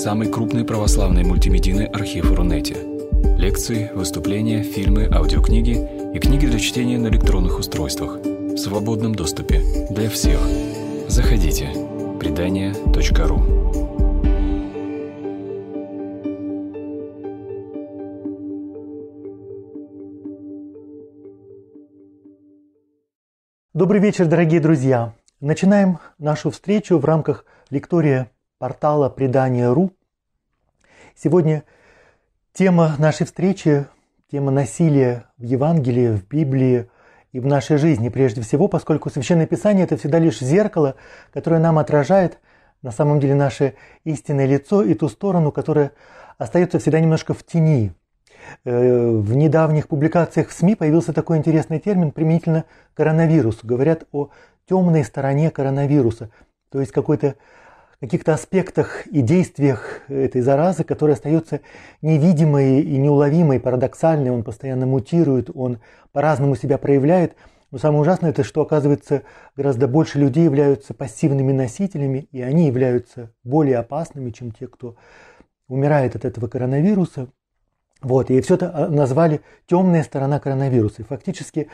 самый крупный православный мультимедийный архив Рунете. Лекции, выступления, фильмы, аудиокниги и книги для чтения на электронных устройствах в свободном доступе для всех. Заходите. Предания.ру Добрый вечер, дорогие друзья! Начинаем нашу встречу в рамках лектория портала Предания.ру. Сегодня тема нашей встречи, тема насилия в Евангелии, в Библии и в нашей жизни прежде всего, поскольку Священное Писание – это всегда лишь зеркало, которое нам отражает на самом деле наше истинное лицо и ту сторону, которая остается всегда немножко в тени. Э, в недавних публикациях в СМИ появился такой интересный термин применительно коронавирусу. Говорят о темной стороне коронавируса, то есть какой-то каких-то аспектах и действиях этой заразы, которая остается невидимой и неуловимой, парадоксальной, он постоянно мутирует, он по-разному себя проявляет. Но самое ужасное это, что оказывается гораздо больше людей являются пассивными носителями, и они являются более опасными, чем те, кто умирает от этого коронавируса. Вот, и все это а, назвали темная сторона коронавируса. И фактически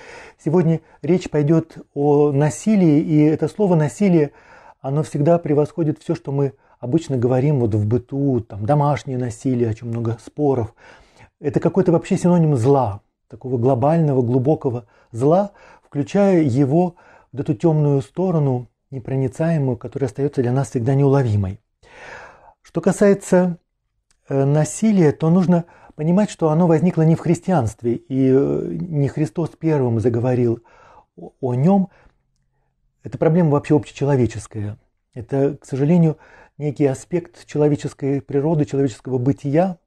сегодня речь пойдет о насилии, и это слово насилие – оно всегда превосходит все, что мы обычно говорим вот в быту, там, домашнее насилие, о чем много споров. Это какой-то вообще синоним зла, такого глобального, глубокого зла, включая его вот эту темную сторону, непроницаемую, которая остается для нас всегда неуловимой. Что касается э, насилия, то нужно понимать, что оно возникло не в христианстве, и э, не Христос первым заговорил о нем, это проблема вообще общечеловеческая. Это, к сожалению, некий аспект человеческой природы, человеческого бытия,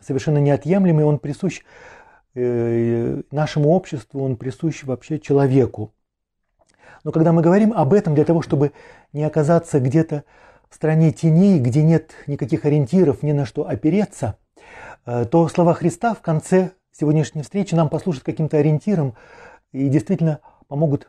совершенно неотъемлемый, он присущ э, нашему обществу, он присущ вообще человеку. Но когда мы говорим об этом для того, чтобы не оказаться где-то в стране теней, где нет никаких ориентиров, ни на что опереться, э, то слова Христа в конце сегодняшней встречи нам послужат каким-то ориентиром и действительно помогут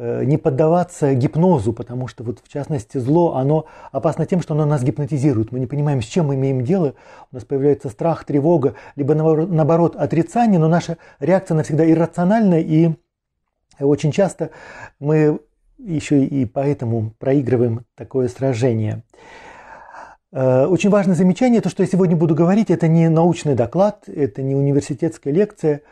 не поддаваться гипнозу, потому что вот в частности зло, оно опасно тем, что оно нас гипнотизирует. Мы не понимаем, с чем мы имеем дело. У нас появляется страх, тревога, либо наоборот отрицание, но наша реакция навсегда иррациональна, и очень часто мы еще и поэтому проигрываем такое сражение. Э, очень важное замечание, то, что я сегодня буду говорить, это не научный доклад, это не университетская лекция –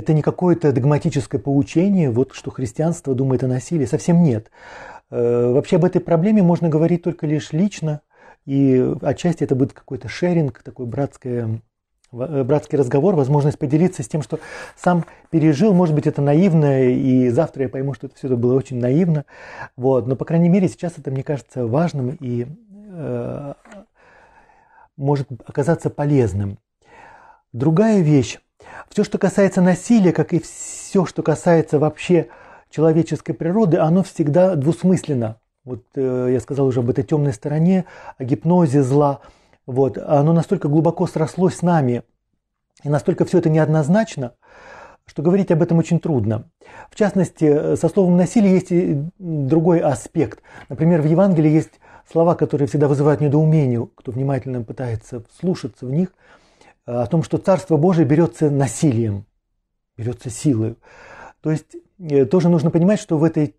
это не какое-то догматическое поучение, вот что христианство думает о насилии, совсем нет. Э, вообще об этой проблеме можно говорить только лишь лично, и отчасти это будет какой-то шеринг, такой братское, э, братский разговор, возможность поделиться с тем, что сам пережил, может быть, это наивно, и завтра я пойму, что это все это было очень наивно, вот, но, по крайней мере, сейчас это, мне кажется, важным и э, может оказаться полезным. Другая вещь, все, что касается насилия, как и все, что касается вообще человеческой природы, оно всегда двусмысленно. Вот э, я сказал уже об этой темной стороне, о гипнозе зла. Вот, оно настолько глубоко срослось с нами, и настолько все это неоднозначно, что говорить об этом очень трудно. В частности, со словом насилие есть и другой аспект. Например, в Евангелии есть слова, которые всегда вызывают недоумение, кто внимательно пытается слушаться в них – о том, что Царство Божие берется насилием, берется силой. То есть э, тоже нужно понимать, что в этой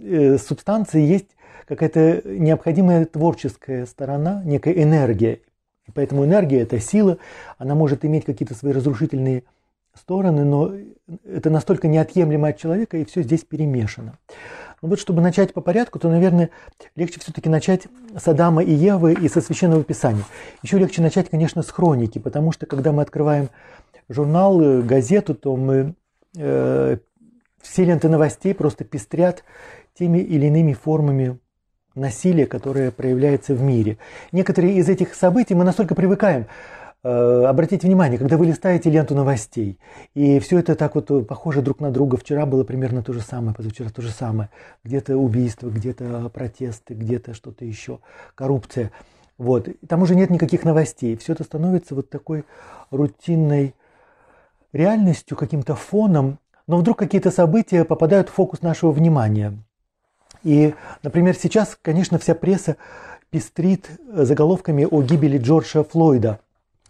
э, субстанции есть какая-то необходимая творческая сторона, некая энергия. И поэтому энергия – это сила, она может иметь какие-то свои разрушительные стороны, но это настолько неотъемлемо от человека, и все здесь перемешано. Ну вот, чтобы начать по порядку, то, наверное, легче все-таки начать с Адама и Евы и со Священного Писания. Еще легче начать, конечно, с хроники, потому что, когда мы открываем журнал, э, газету, то мы э, все ленты новостей просто пестрят теми или иными формами насилия, которое проявляется в мире. Некоторые из этих событий мы настолько привыкаем, обратите внимание, когда вы листаете ленту новостей, и все это так вот похоже друг на друга, вчера было примерно то же самое, позавчера то же самое, где-то убийство, где-то протесты, где-то что-то еще, коррупция. Вот. Там уже нет никаких новостей. Все это становится вот такой рутинной реальностью, каким-то фоном, но вдруг какие-то события попадают в фокус нашего внимания. И, например, сейчас, конечно, вся пресса пестрит заголовками о гибели Джорджа Флойда.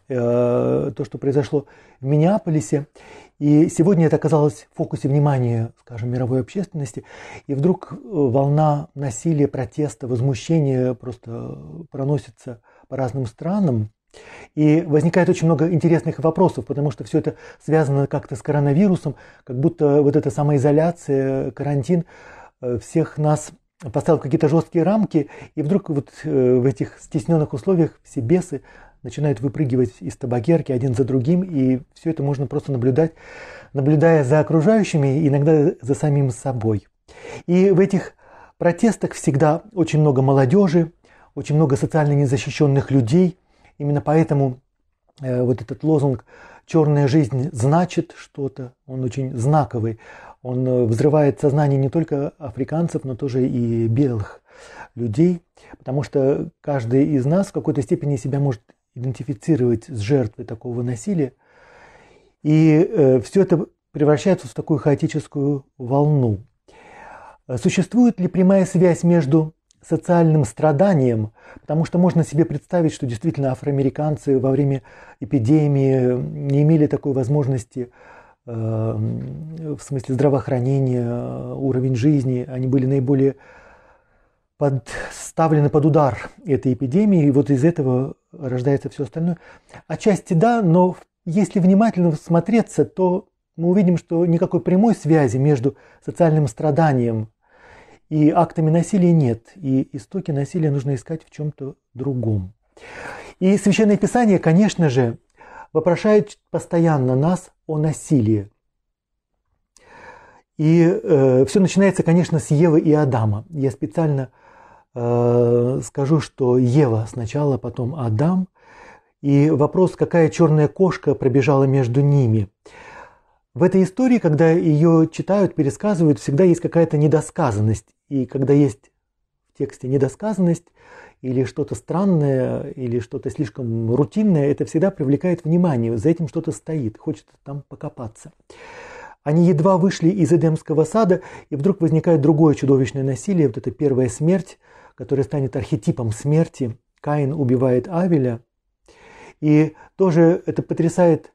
Э, то, что произошло в Миннеаполисе. И сегодня это оказалось в фокусе внимания, скажем, мировой общественности. И вдруг э, волна насилия, протеста, возмущения просто проносится по разным странам. И возникает очень много интересных вопросов, потому что все это связано как-то с коронавирусом, как будто вот эта самоизоляция, карантин э, всех нас поставил какие-то жесткие рамки, и вдруг вот в этих стесненных условиях все бесы начинают выпрыгивать из табакерки один за другим, и все это можно просто наблюдать, наблюдая за окружающими, иногда за самим собой. И в этих протестах всегда очень много молодежи, очень много социально незащищенных людей. Именно поэтому э, вот этот лозунг «черная жизнь значит что-то», он очень знаковый. Он э, взрывает сознание не только африканцев, но тоже и белых людей, потому что каждый из нас в какой-то степени себя может идентифицировать с жертвой такого насилия. И э, все это превращается в такую хаотическую волну. Существует ли прямая связь между социальным страданием, потому что можно себе представить, что действительно афроамериканцы во время эпидемии не имели такой возможности э, в смысле здравоохранения, уровень жизни, они были наиболее подставлены под удар этой эпидемии, и вот из этого рождается все остальное. Отчасти да, но если внимательно смотреться, то мы увидим, что никакой прямой связи между социальным страданием и актами насилия нет. И истоки насилия нужно искать в чем-то другом. И Священное Писание, конечно же, вопрошает постоянно нас о насилии. И э, все начинается, конечно, с Евы и Адама. Я специально Э, скажу, что Ева сначала, потом Адам. И вопрос, какая черная кошка пробежала между ними. В этой истории, когда ее читают, пересказывают, всегда есть какая-то недосказанность. И когда есть в тексте недосказанность или что-то странное, или что-то слишком рутинное, это всегда привлекает внимание. За этим что-то стоит, хочется там покопаться. Они едва вышли из Эдемского сада, и вдруг возникает другое чудовищное насилие, вот эта первая смерть, который станет архетипом смерти. Каин убивает Авеля. И тоже это потрясает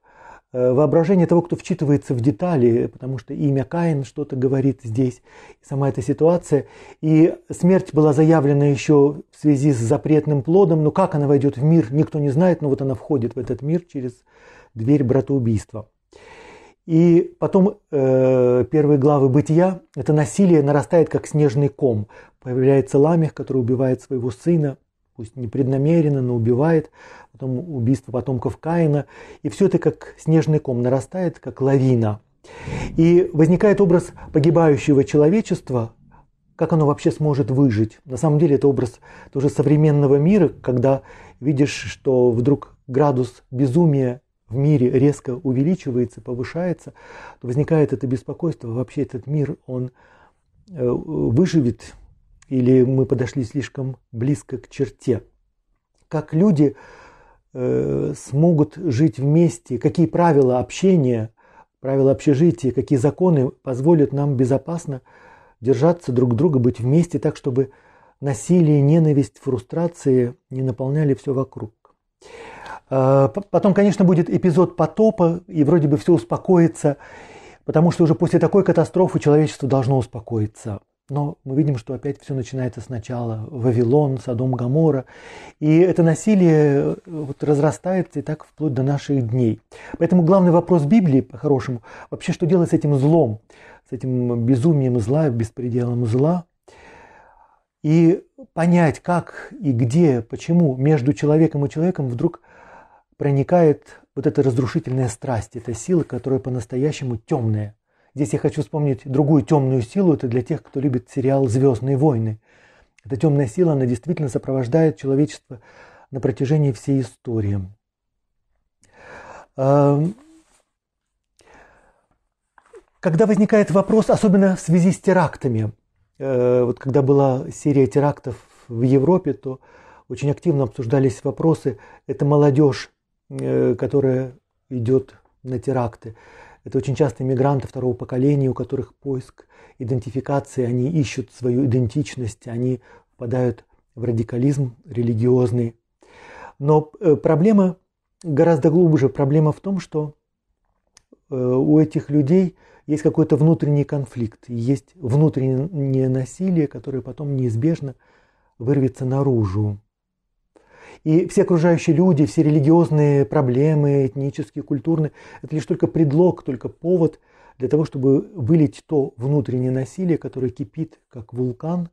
э, воображение того, кто вчитывается в детали, потому что имя Каин что-то говорит здесь, сама эта ситуация. И смерть была заявлена еще в связи с запретным плодом, но как она войдет в мир, никто не знает, но вот она входит в этот мир через дверь братоубийства. И потом э, первые главы бытия, это насилие нарастает как снежный ком. Появляется Ламех, который убивает своего сына, пусть непреднамеренно, но убивает. Потом убийство потомков Каина. И все это как снежный ком нарастает, как лавина. И возникает образ погибающего человечества, как оно вообще сможет выжить. На самом деле это образ тоже современного мира, когда видишь, что вдруг градус безумия в мире резко увеличивается, повышается, то возникает это беспокойство. Вообще этот мир, он э, выживет или мы подошли слишком близко к черте. Как люди э, смогут жить вместе, какие правила общения, правила общежития, какие законы позволят нам безопасно держаться друг друга, быть вместе так, чтобы насилие, ненависть, фрустрации не наполняли все вокруг. А, потом, конечно, будет эпизод потопа, и вроде бы все успокоится, потому что уже после такой катастрофы человечество должно успокоиться. Но мы видим, что опять все начинается сначала. Вавилон, Содом, Гамора. И это насилие э, вот разрастается и так вплоть до наших дней. Поэтому главный вопрос Библии, по-хорошему, вообще что делать с этим злом, с этим безумием зла, беспределом зла. И понять, как и где, почему между человеком и человеком вдруг проникает вот эта разрушительная страсть, эта сила, которая по-настоящему темная. Здесь я хочу вспомнить другую темную силу, это для тех, кто любит сериал «Звездные войны». Эта темная сила, она действительно сопровождает человечество на протяжении всей истории. Когда возникает вопрос, особенно в связи с терактами, э, вот когда была серия терактов в Европе, то очень активно обсуждались вопросы, это молодежь которая идет на теракты. Это очень часто мигранты второго поколения, у которых поиск идентификации, они ищут свою идентичность, они впадают в радикализм религиозный. Но э, проблема гораздо глубже. Проблема в том, что э, у этих людей есть какой-то внутренний конфликт, есть внутреннее насилие, которое потом неизбежно вырвется наружу. И все окружающие люди, все религиозные проблемы, этнические, культурные, это лишь только предлог, только повод для того, чтобы вылить то внутреннее насилие, которое кипит, как вулкан,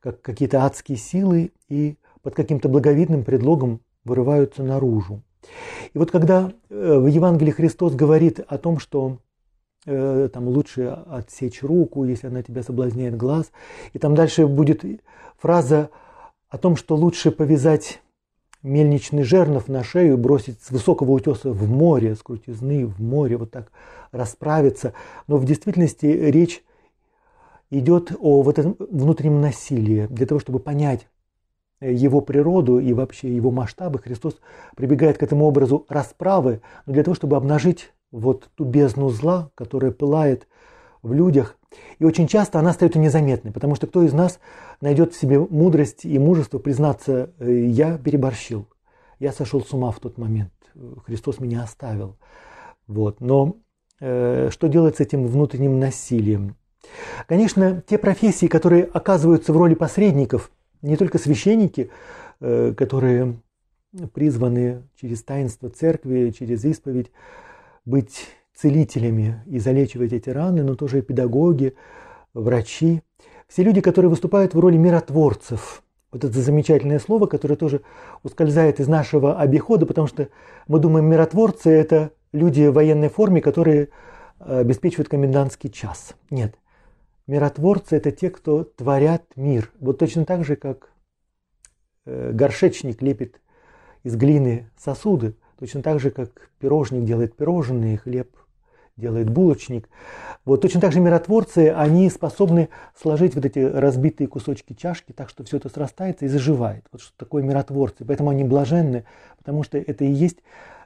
как какие-то адские силы, и под каким-то благовидным предлогом вырываются наружу. И вот когда э, в Евангелии Христос говорит о том, что э, там лучше отсечь руку, если она тебя соблазняет глаз, и там дальше будет фраза о том, что лучше повязать мельничный жернов на шею бросить с высокого утеса в море, с крутизны в море, вот так расправиться. Но в действительности речь идет о вот этом внутреннем насилии. Для того, чтобы понять его природу и вообще его масштабы, Христос прибегает к этому образу расправы, но для того, чтобы обнажить вот ту бездну зла, которая пылает в людях. И очень часто она остается незаметной, потому что кто из нас найдет в себе мудрость и мужество признаться, «Э, я переборщил, я сошел с ума в тот момент, Христос меня оставил. Вот. Но э, что делать с этим внутренним насилием? Конечно, те профессии, которые оказываются в роли посредников, не только священники, э, которые призваны через таинство церкви, через исповедь быть целителями и залечивать эти раны, но тоже и педагоги, врачи. Все люди, которые выступают в роли миротворцев. Вот это замечательное слово, которое тоже ускользает из нашего обихода, потому что мы думаем, миротворцы – это люди в военной форме, которые э, обеспечивают комендантский час. Нет. Миротворцы – это те, кто творят мир. Вот точно так же, как э, горшечник лепит из глины сосуды, точно так же, как пирожник делает пирожные, хлеб делает булочник. Вот точно так же миротворцы, они способны сложить вот эти разбитые кусочки чашки так, что все это срастается и заживает. Вот что такое миротворцы. Поэтому они блаженны, потому что это и есть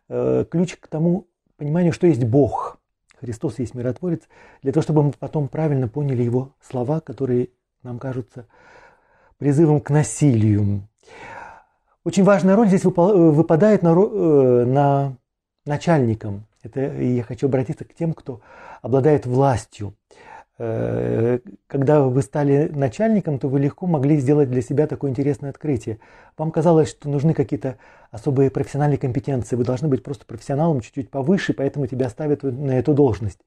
э, ключ к тому пониманию, что есть Бог. Христос есть миротворец, для того, чтобы мы потом правильно поняли его слова, которые нам кажутся призывом к насилию. Очень важная роль здесь выпадает на, э, на начальникам, это я хочу обратиться к тем, кто обладает властью. Э, когда вы стали начальником, то вы легко могли сделать для себя такое интересное открытие. Вам казалось, что нужны какие-то особые профессиональные компетенции. Вы должны быть просто профессионалом чуть-чуть повыше, поэтому тебя ставят на эту должность.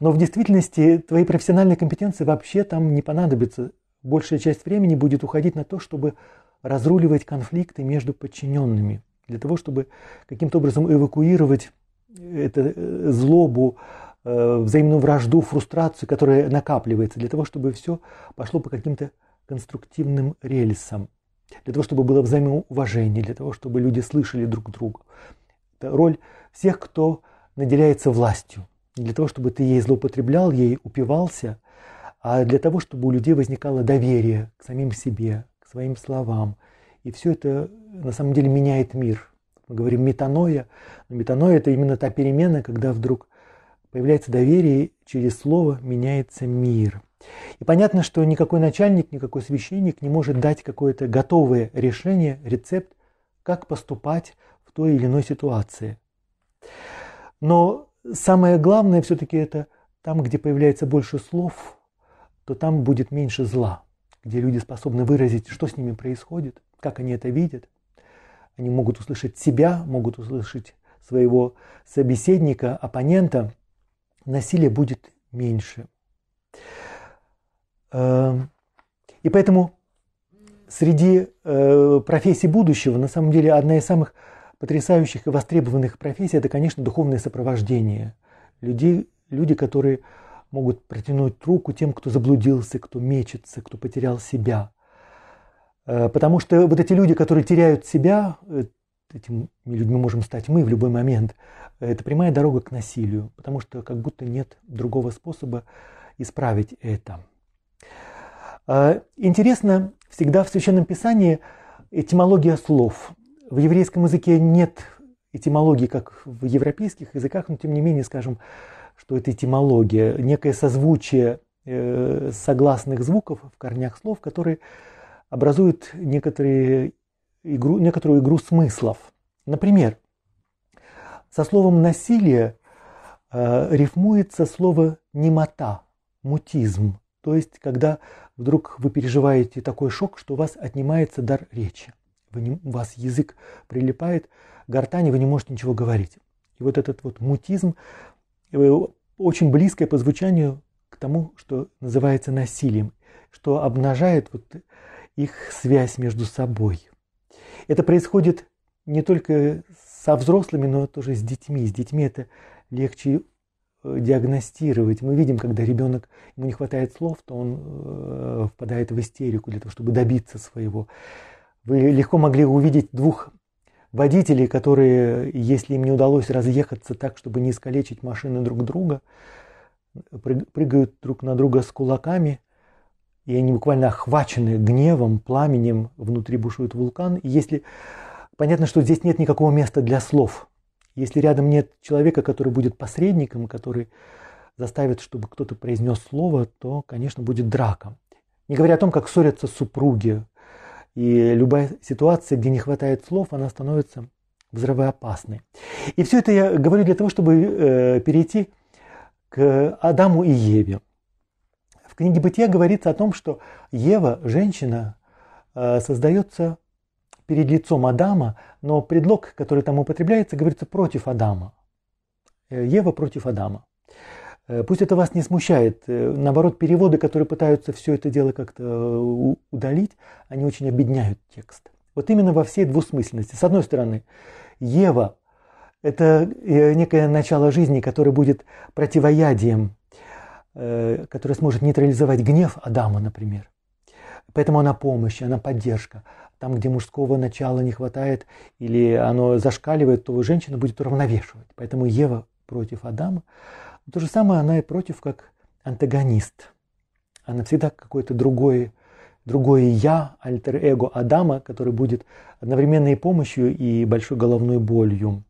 Но в действительности твои профессиональные компетенции вообще там не понадобятся. Большая часть времени будет уходить на то, чтобы разруливать конфликты между подчиненными, для того, чтобы каким-то образом эвакуировать это э, злобу, э, взаимную вражду, фрустрацию, которая накапливается, для того, чтобы все пошло по каким-то конструктивным рельсам, для того, чтобы было взаимоуважение, для того, чтобы люди слышали друг друга. Это роль всех, кто наделяется властью. Для того, чтобы ты ей злоупотреблял, ей упивался, а для того, чтобы у людей возникало доверие к самим себе, к своим словам. И все это на самом деле меняет мир – мы говорим метаноя. Но метаноя – это именно та перемена, когда вдруг появляется доверие, через слово меняется мир. И понятно, что никакой начальник, никакой священник не может дать какое-то готовое решение, рецепт, как поступать в той или иной ситуации. Но самое главное все-таки это там, где появляется больше слов, то там будет меньше зла, где люди способны выразить, что с ними происходит, как они это видят, они могут услышать себя, могут услышать своего собеседника, оппонента, насилие будет меньше. Эм, и поэтому среди э, профессий будущего, на самом деле, одна из самых потрясающих и востребованных профессий – это, конечно, духовное сопровождение. Люди, люди, которые могут протянуть руку тем, кто заблудился, кто мечется, кто потерял себя. Э, потому что вот эти люди, которые теряют себя, э, этими людьми можем стать мы в любой момент, это прямая дорога к насилию, потому что как будто нет другого способа исправить это. Э, интересно, всегда в Священном Писании этимология слов. В еврейском языке нет этимологии, как в европейских языках, но тем не менее, скажем, что это этимология, некое созвучие э, согласных звуков в корнях слов, которые образуют некоторые игру, некоторую игру смыслов. Например, со словом «насилие» э, рифмуется слово «немота», «мутизм», то есть когда вдруг вы переживаете такой шок, что у вас отнимается дар речи. Вы не, у вас язык прилипает гортани, вы не можете ничего говорить. И вот этот вот мутизм э, очень близкое по звучанию к тому, что называется насилием, что обнажает вот их связь между собой. Это происходит не только со взрослыми, но тоже с детьми. С детьми это легче э, диагностировать. Мы видим, когда ребенок, ему не хватает слов, то он э, впадает в истерику для того, чтобы добиться своего. Вы легко могли увидеть двух водителей, которые, если им не удалось разъехаться так, чтобы не искалечить машины друг друга, прыгают друг на друга с кулаками, и они буквально охвачены гневом, пламенем, внутри бушует вулкан. И если понятно, что здесь нет никакого места для слов, если рядом нет человека, который будет посредником, который заставит, чтобы кто-то произнес слово, то, конечно, будет драка. Не говоря о том, как ссорятся супруги. И любая ситуация, где не хватает слов, она становится взрывоопасной. И все это я говорю для того, чтобы э, перейти к Адаму и Еве. В книге «Бытия» говорится о том, что Ева, женщина, э, создается перед лицом Адама, но предлог, который там употребляется, говорится против Адама. Э, Ева против Адама. Э, пусть это вас не смущает. Наоборот, переводы, которые пытаются все это дело как-то удалить, они очень объединяют текст. Вот именно во всей двусмысленности. С одной стороны, Ева – это некое начало жизни, которое будет противоядием Э, которая сможет нейтрализовать гнев Адама, например. Поэтому она помощь, она поддержка. Там, где мужского начала не хватает или оно зашкаливает, то женщина будет уравновешивать. Поэтому Ева против Адама. То же самое она и против как антагонист. Она всегда какое-то другое, другое «я», альтер-эго Адама, который будет одновременно и помощью, и большой головной болью.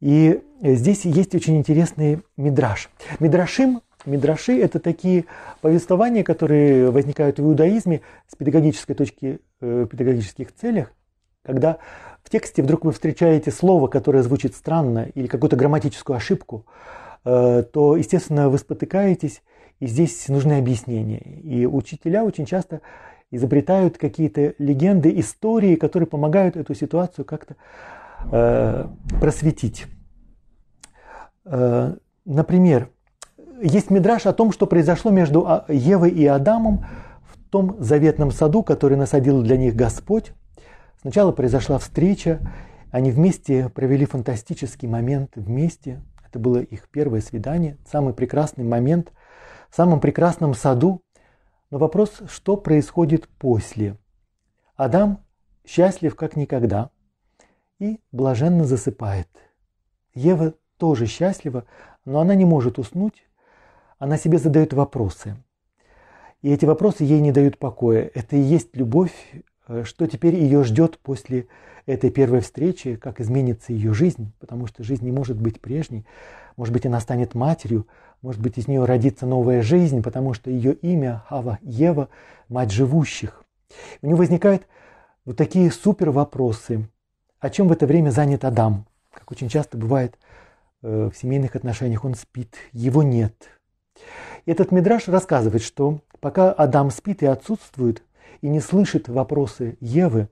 И здесь есть очень интересный мидраж. Мидрашим Мидраши – это такие повествования, которые возникают в иудаизме с педагогической точки, э, педагогических целях, когда в тексте вдруг вы встречаете слово, которое звучит странно, или какую-то грамматическую ошибку, э, то, естественно, вы спотыкаетесь, и здесь нужны объяснения. И учителя очень часто изобретают какие-то легенды, истории, которые помогают эту ситуацию как-то э, просветить. Э, например, есть мидраж о том, что произошло между а, Евой и Адамом в том заветном саду, который насадил для них Господь. Сначала произошла встреча, они вместе провели фантастический момент вместе. Это было их первое свидание, самый прекрасный момент в самом прекрасном саду. Но вопрос, что происходит после? Адам счастлив как никогда и блаженно засыпает. Ева тоже счастлива, но она не может уснуть, она себе задает вопросы. И эти вопросы ей не дают покоя. Это и есть любовь, э, что теперь ее ждет после этой первой встречи, как изменится ее жизнь, потому что жизнь не может быть прежней. Может быть, она станет матерью, может быть, из нее родится новая жизнь, потому что ее имя Хава Ева, мать живущих. У нее возникают вот такие супер вопросы. О чем в это время занят Адам? Как очень часто бывает э, в семейных отношениях, он спит, его нет, этот мидраж рассказывает, что пока Адам спит и отсутствует, и не слышит вопросы Евы,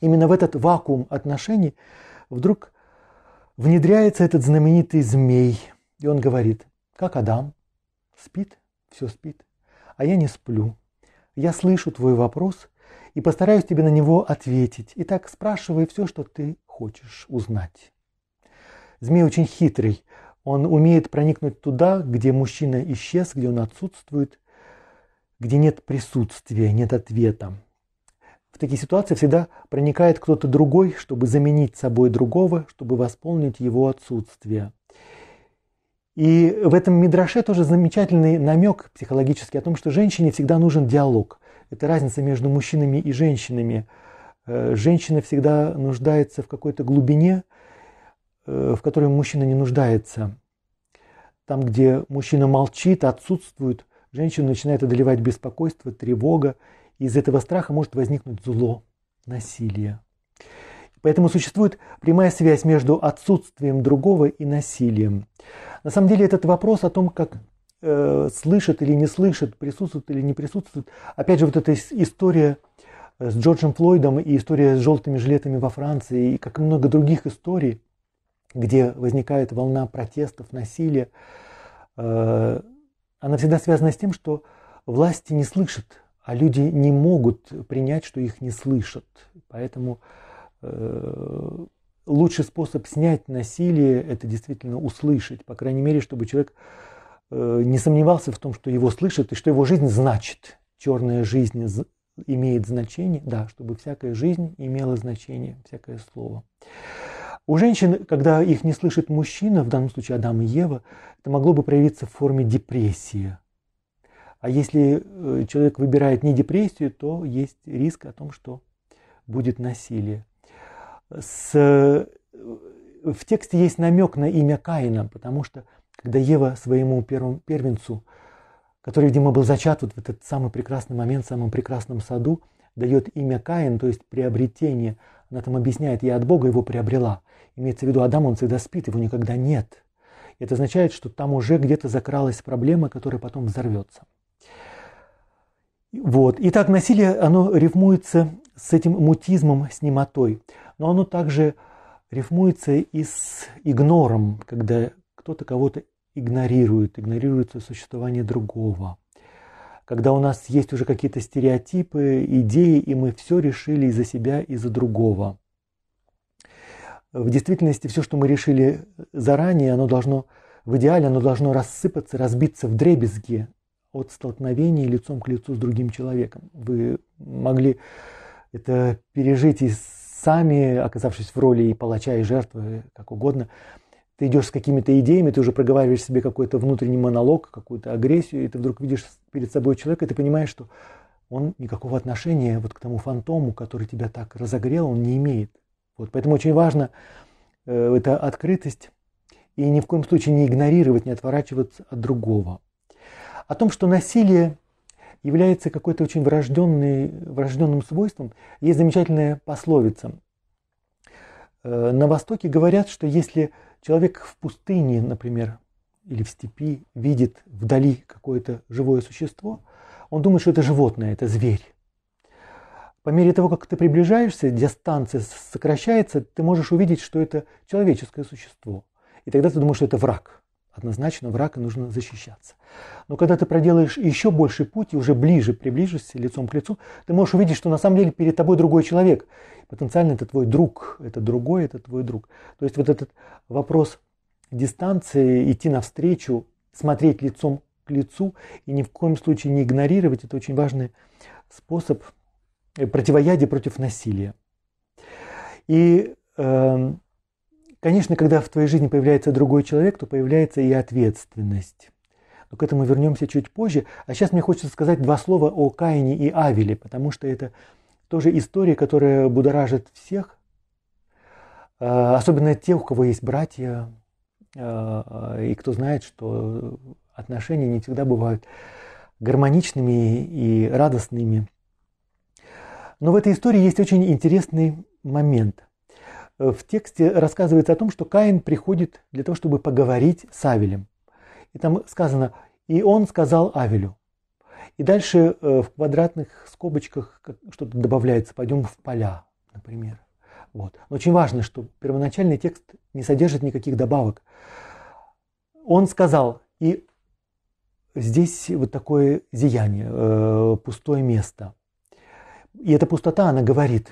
именно в этот вакуум отношений вдруг внедряется этот знаменитый змей. И он говорит, как Адам, спит, все спит, а я не сплю. Я слышу твой вопрос и постараюсь тебе на него ответить. Итак, спрашивай все, что ты хочешь узнать. Змей очень хитрый. Он умеет проникнуть туда, где мужчина исчез, где он отсутствует, где нет присутствия, нет ответа. В такие ситуации всегда проникает кто-то другой, чтобы заменить собой другого, чтобы восполнить его отсутствие. И в этом мидраше тоже замечательный намек психологический о том, что женщине всегда нужен диалог. Это разница между мужчинами и женщинами. Э, женщина всегда нуждается в какой-то глубине, в которой мужчина не нуждается. там, где мужчина молчит, отсутствует, женщину начинает одолевать беспокойство, тревога. И из этого страха может возникнуть зло, насилие. Поэтому существует прямая связь между отсутствием другого и насилием. На самом деле этот вопрос о том, как э, слышат или не слышат, присутствует или не присутствует, опять же вот эта история э, с Джорджем Флойдом и история с желтыми жилетами во Франции и как много других историй, где возникает волна протестов, насилия, э, она всегда связана с тем, что власти не слышат, а люди не могут принять, что их не слышат. Поэтому Э, лучший способ снять насилие – это действительно услышать, по крайней мере, чтобы человек э, не сомневался в том, что его слышат и что его жизнь значит. Черная жизнь имеет значение, да, чтобы всякая жизнь имела значение, всякое слово. У женщин, когда их не слышит мужчина, в данном случае Адам и Ева, это могло бы проявиться в форме депрессии. А если э, человек выбирает не депрессию, то есть риск о том, что будет насилие с, в тексте есть намек на имя Каина, потому что когда Ева своему первому первенцу, который, видимо, был зачат вот в этот самый прекрасный момент в самом прекрасном саду, дает имя Каин, то есть приобретение, она там объясняет, я от Бога его приобрела. Имеется в виду, Адам, он всегда спит, его никогда нет. Это означает, что там уже где-то закралась проблема, которая потом взорвется. Вот. Итак, насилие, оно рифмуется с этим мутизмом, с немотой но оно также рифмуется и с игнором, когда кто-то кого-то игнорирует, игнорируется существование другого. Когда у нас есть уже какие-то стереотипы, идеи, и мы все решили из-за себя и за другого. В действительности все, что мы решили заранее, оно должно, в идеале, оно должно рассыпаться, разбиться в дребезги от столкновения лицом к лицу с другим человеком. Вы могли это пережить из сами, оказавшись в роли и палача, и жертвы, как угодно, ты идешь с какими-то идеями, ты уже проговариваешь себе какой-то внутренний монолог, какую-то агрессию, и ты вдруг видишь перед собой человека, и ты понимаешь, что он никакого отношения вот к тому фантому, который тебя так разогрел, он не имеет. Вот, поэтому очень важно э, эта открытость и ни в коем случае не игнорировать, не отворачиваться от другого. О том, что насилие является какой-то очень врожденный, врожденным свойством. Есть замечательная пословица. Э, на Востоке говорят, что если человек в пустыне, например, или в степи видит вдали какое-то живое существо, он думает, что это животное, это зверь. По мере того, как ты приближаешься, дистанция сокращается, ты можешь увидеть, что это человеческое существо. И тогда ты думаешь, что это враг. Однозначно врага нужно защищаться. Но когда ты проделаешь еще больший путь и уже ближе приближишься лицом к лицу, ты можешь увидеть, что на самом деле перед тобой другой человек. Потенциально это твой друг, это другой, это твой друг. То есть вот этот вопрос дистанции, идти навстречу, смотреть лицом к лицу и ни в коем случае не игнорировать, это очень важный способ э, противоядия против насилия. И э, Конечно, когда в твоей жизни появляется другой человек, то появляется и ответственность. Но к этому вернемся чуть позже. А сейчас мне хочется сказать два слова о Каине и Авеле, потому что это тоже история, которая будоражит всех, а, особенно тех, у кого есть братья, а, и кто знает, что отношения не всегда бывают гармоничными и радостными. Но в этой истории есть очень интересный момент – Э, в тексте рассказывается о том, что Каин приходит для того, чтобы поговорить с Авелем. И там сказано, и он сказал Авелю. И дальше э, в квадратных скобочках что-то добавляется, пойдем в поля, например. Вот. Но очень важно, что первоначальный текст не содержит никаких добавок. Он сказал, и здесь вот такое зияние, э, пустое место. И эта пустота, она говорит,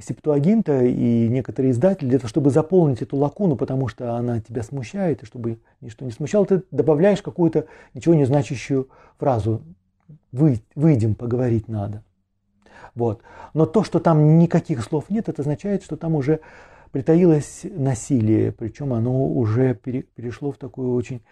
Септуагинта и некоторые издатели для того, чтобы заполнить эту лакуну, потому что она тебя смущает, и чтобы ничто не смущало, ты добавляешь какую-то ничего не значащую фразу. Вы, выйдем, поговорить надо. Вот. Но то, что там никаких слов нет, это означает, что там уже притаилось насилие, причем оно уже перешло в такую очень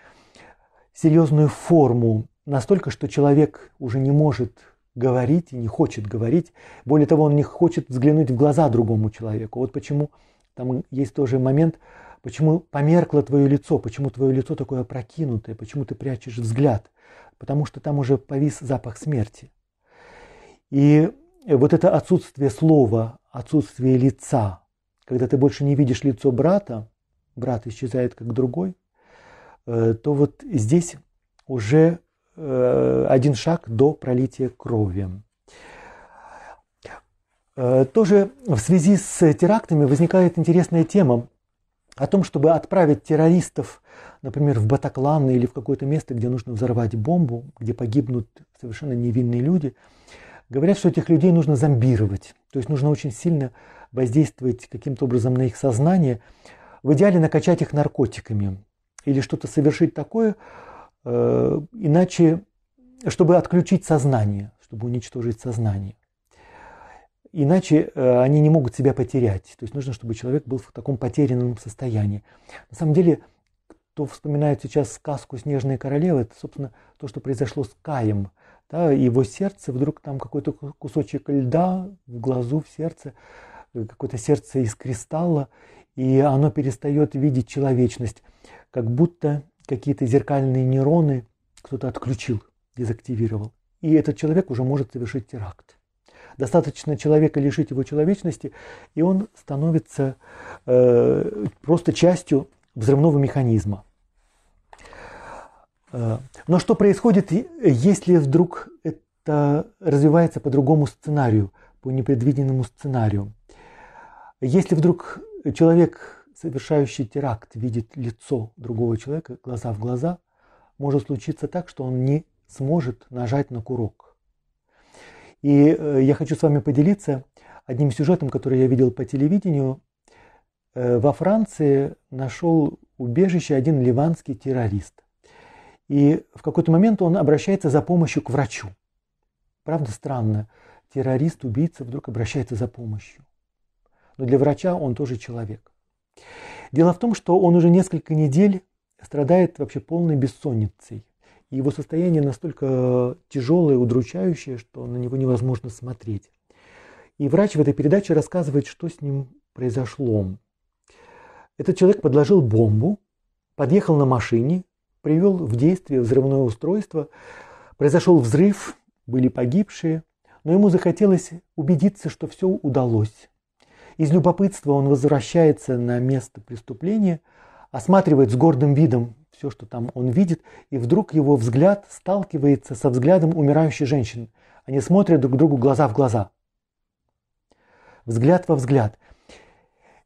серьезную форму, настолько, что человек уже не может говорить и не хочет говорить. Более того, он не хочет взглянуть в глаза другому человеку. Вот почему там есть тоже момент Почему померкло твое лицо? Почему твое лицо такое опрокинутое? Почему ты прячешь взгляд? Потому что там уже повис запах смерти. И вот это отсутствие слова, отсутствие лица, когда ты больше не видишь лицо брата, брат исчезает как другой, э, то вот здесь уже один шаг до пролития крови. Э, тоже в связи с терактами возникает интересная тема о том, чтобы отправить террористов, например, в Батаклан или в какое-то место, где нужно взорвать бомбу, где погибнут совершенно невинные люди. Говорят, что этих людей нужно зомбировать, то есть нужно очень сильно воздействовать каким-то образом на их сознание, в идеале накачать их наркотиками или что-то совершить такое, э, иначе, чтобы отключить сознание, чтобы уничтожить сознание. Иначе э, они не могут себя потерять. То есть нужно, чтобы человек был в таком потерянном состоянии. На самом деле, кто вспоминает сейчас сказку «Снежная королева», это, собственно, то, что произошло с Каем. Да, его сердце, вдруг там какой-то кусочек льда в глазу, в сердце, э, какое-то сердце из кристалла, и оно перестает видеть человечность, как будто какие-то зеркальные нейроны кто-то отключил, дезактивировал. И этот человек уже может совершить теракт. Достаточно человека лишить его человечности, и он становится э, просто частью взрывного механизма. Э, но что происходит, если вдруг это развивается по другому сценарию, по непредвиденному сценарию? Если вдруг человек, совершающий теракт, видит лицо другого человека глаза в глаза, может случиться так, что он не сможет нажать на курок. И э, я хочу с вами поделиться одним сюжетом, который я видел по телевидению. Э, во Франции нашел убежище один ливанский террорист. И в какой-то момент он обращается за помощью к врачу. Правда странно, террорист, убийца вдруг обращается за помощью. Но для врача он тоже человек. Дело в том, что он уже несколько недель страдает вообще полной бессонницей. И его состояние настолько тяжелое, удручающее, что на него невозможно смотреть. И врач в этой передаче рассказывает, что с ним произошло. Этот человек подложил бомбу, подъехал на машине, привел в действие взрывное устройство, произошел взрыв, были погибшие, но ему захотелось убедиться, что все удалось. Из любопытства он возвращается на место преступления, осматривает с гордым видом все, что там он видит, и вдруг его взгляд сталкивается со взглядом умирающей женщины. Они смотрят друг другу глаза в глаза. Взгляд во взгляд.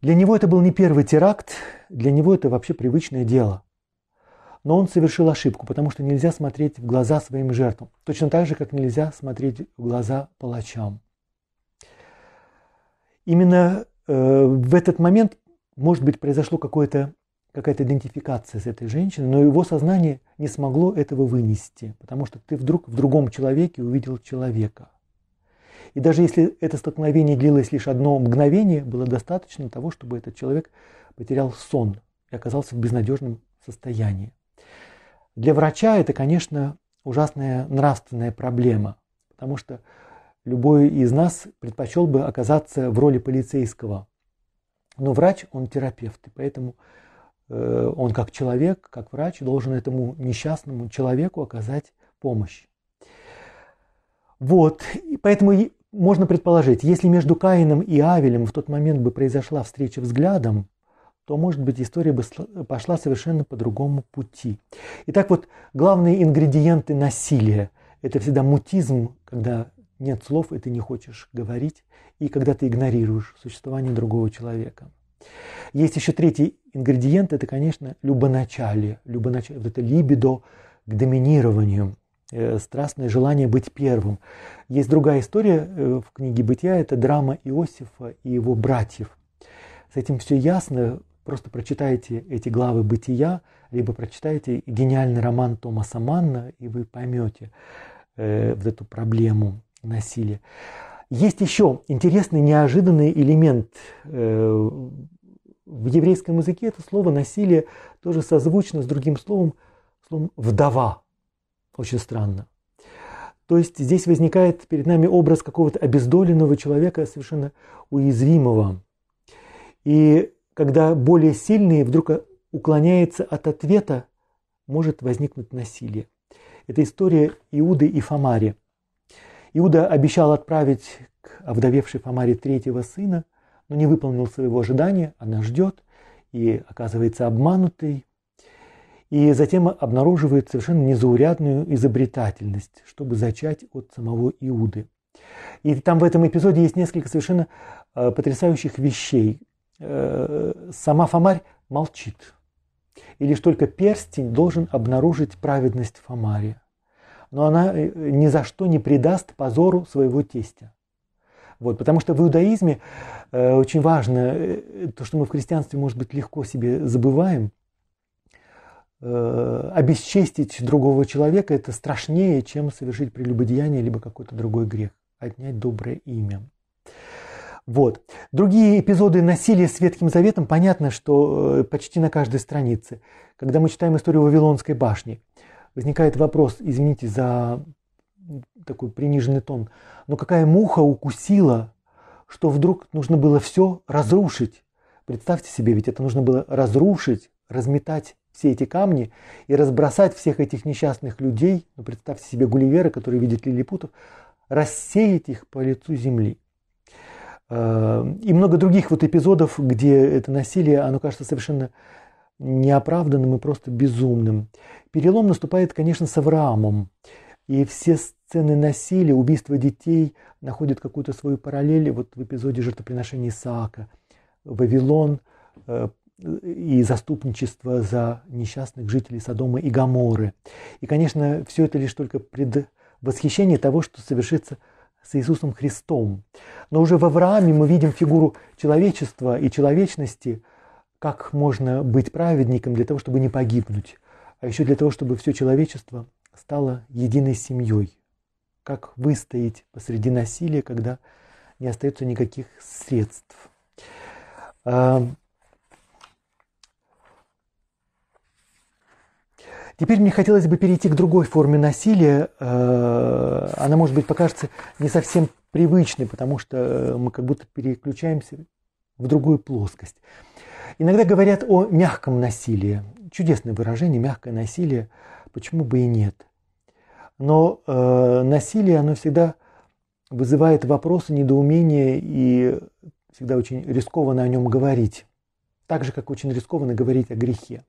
Для него это был не первый теракт, для него это вообще привычное дело. Но он совершил ошибку, потому что нельзя смотреть в глаза своим жертвам. Точно так же, как нельзя смотреть в глаза палачам. Именно э, в этот момент, может быть, произошло какое-то какая-то идентификация с этой женщиной, но его сознание не смогло этого вынести, потому что ты вдруг в другом человеке увидел человека. И даже если это столкновение длилось лишь одно мгновение, было достаточно того, чтобы этот человек потерял сон и оказался в безнадежном состоянии. Для врача это, конечно, ужасная нравственная проблема, потому что любой из нас предпочел бы оказаться в роли полицейского. Но врач, он терапевт, и поэтому Э, он как человек, как врач должен этому несчастному человеку оказать помощь. Вот, и поэтому можно предположить, если между Каином и Авелем в тот момент бы произошла встреча взглядом, то, может быть, история бы пошла совершенно по другому пути. Итак, вот главные ингредиенты насилия – это всегда мутизм, когда нет слов, и ты не хочешь говорить, и когда ты игнорируешь существование другого человека. Есть еще третий ингредиент, это, конечно, любоначалие. любоначалие вот это либидо к доминированию, э, страстное желание быть первым. Есть другая история э, в книге «Бытия», это драма Иосифа и его братьев. С этим все ясно, просто прочитайте эти главы «Бытия», либо прочитайте гениальный роман Томаса Манна, и вы поймете э, вот эту проблему насилия. Есть еще интересный, неожиданный элемент э, в еврейском языке это слово насилие тоже созвучно с другим словом, словом вдова. Очень странно. То есть здесь возникает перед нами образ какого-то обездоленного человека, совершенно уязвимого. И когда более сильный вдруг уклоняется от ответа, может возникнуть насилие. Это история Иуды и Фомари. Иуда обещал отправить к овдовевшей Фомаре третьего сына, но не выполнил своего ожидания, она ждет и оказывается обманутой, и затем обнаруживает совершенно незаурядную изобретательность, чтобы зачать от самого Иуды. И там в этом эпизоде есть несколько совершенно э, потрясающих вещей. Э, сама Фомарь молчит. И лишь только перстень должен обнаружить праведность Фомария. Но она э, ни за что не предаст позору своего тестя. Вот, потому что в иудаизме э, очень важно, э, то, что мы в христианстве, может быть, легко себе забываем, э, обесчестить другого человека – это страшнее, чем совершить прелюбодеяние либо какой-то другой грех, отнять доброе имя. Вот. Другие эпизоды насилия с Ветхим Заветом, понятно, что э, почти на каждой странице. Когда мы читаем историю Вавилонской башни, возникает вопрос, извините за такой приниженный тон, но какая муха укусила, что вдруг нужно было все разрушить. Представьте себе, ведь это нужно было разрушить, разметать все эти камни и разбросать всех этих несчастных людей, ну, представьте себе Гулливера, который видит лилипутов, рассеять их по лицу земли. Э, и много других вот эпизодов, где это насилие, оно кажется совершенно неоправданным и просто безумным. Перелом наступает, конечно, с Авраамом. И все сцены насилия, убийства детей находят какую-то свою параллель вот в эпизоде жертвоприношения Исаака. Вавилон э, и заступничество за несчастных жителей Содома и Гаморы. И, конечно, все это лишь только предвосхищение того, что совершится с Иисусом Христом. Но уже в Аврааме мы видим фигуру человечества и человечности, как можно быть праведником для того, чтобы не погибнуть, а еще для того, чтобы все человечество стало единой семьей. Как выстоять посреди насилия, когда не остается никаких средств. Теперь мне хотелось бы перейти к другой форме насилия. Э, она, может быть, покажется не совсем привычной, потому что мы как будто переключаемся в другую плоскость. Иногда говорят о мягком насилии. Чудесное выражение, мягкое насилие. Почему бы и нет? Но э, насилие, оно всегда вызывает вопросы, недоумения и всегда очень рискованно о нем говорить. Так же, как очень рискованно говорить о грехе.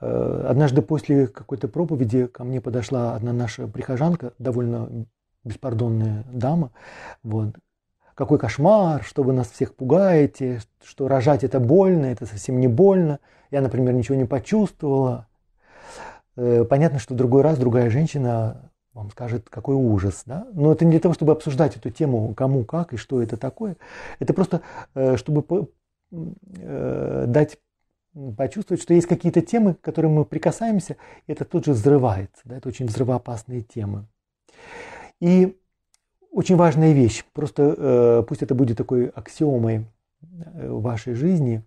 Э, однажды после какой-то проповеди ко мне подошла одна наша прихожанка, довольно беспардонная дама. Вот. Какой кошмар, что вы нас всех пугаете, что рожать это больно, это совсем не больно. Я, например, ничего не почувствовала. Э, понятно, что в другой раз другая женщина вам скажет, какой ужас. Да? Но это не для того, чтобы обсуждать эту тему, кому, как и что это такое. Это просто, э, чтобы дать почувствовать, что есть какие-то темы, к которым мы прикасаемся, и это тут же взрывается. Да? Это очень взрывоопасные темы. И очень важная вещь, просто э, пусть это будет такой аксиомой э, в вашей жизни.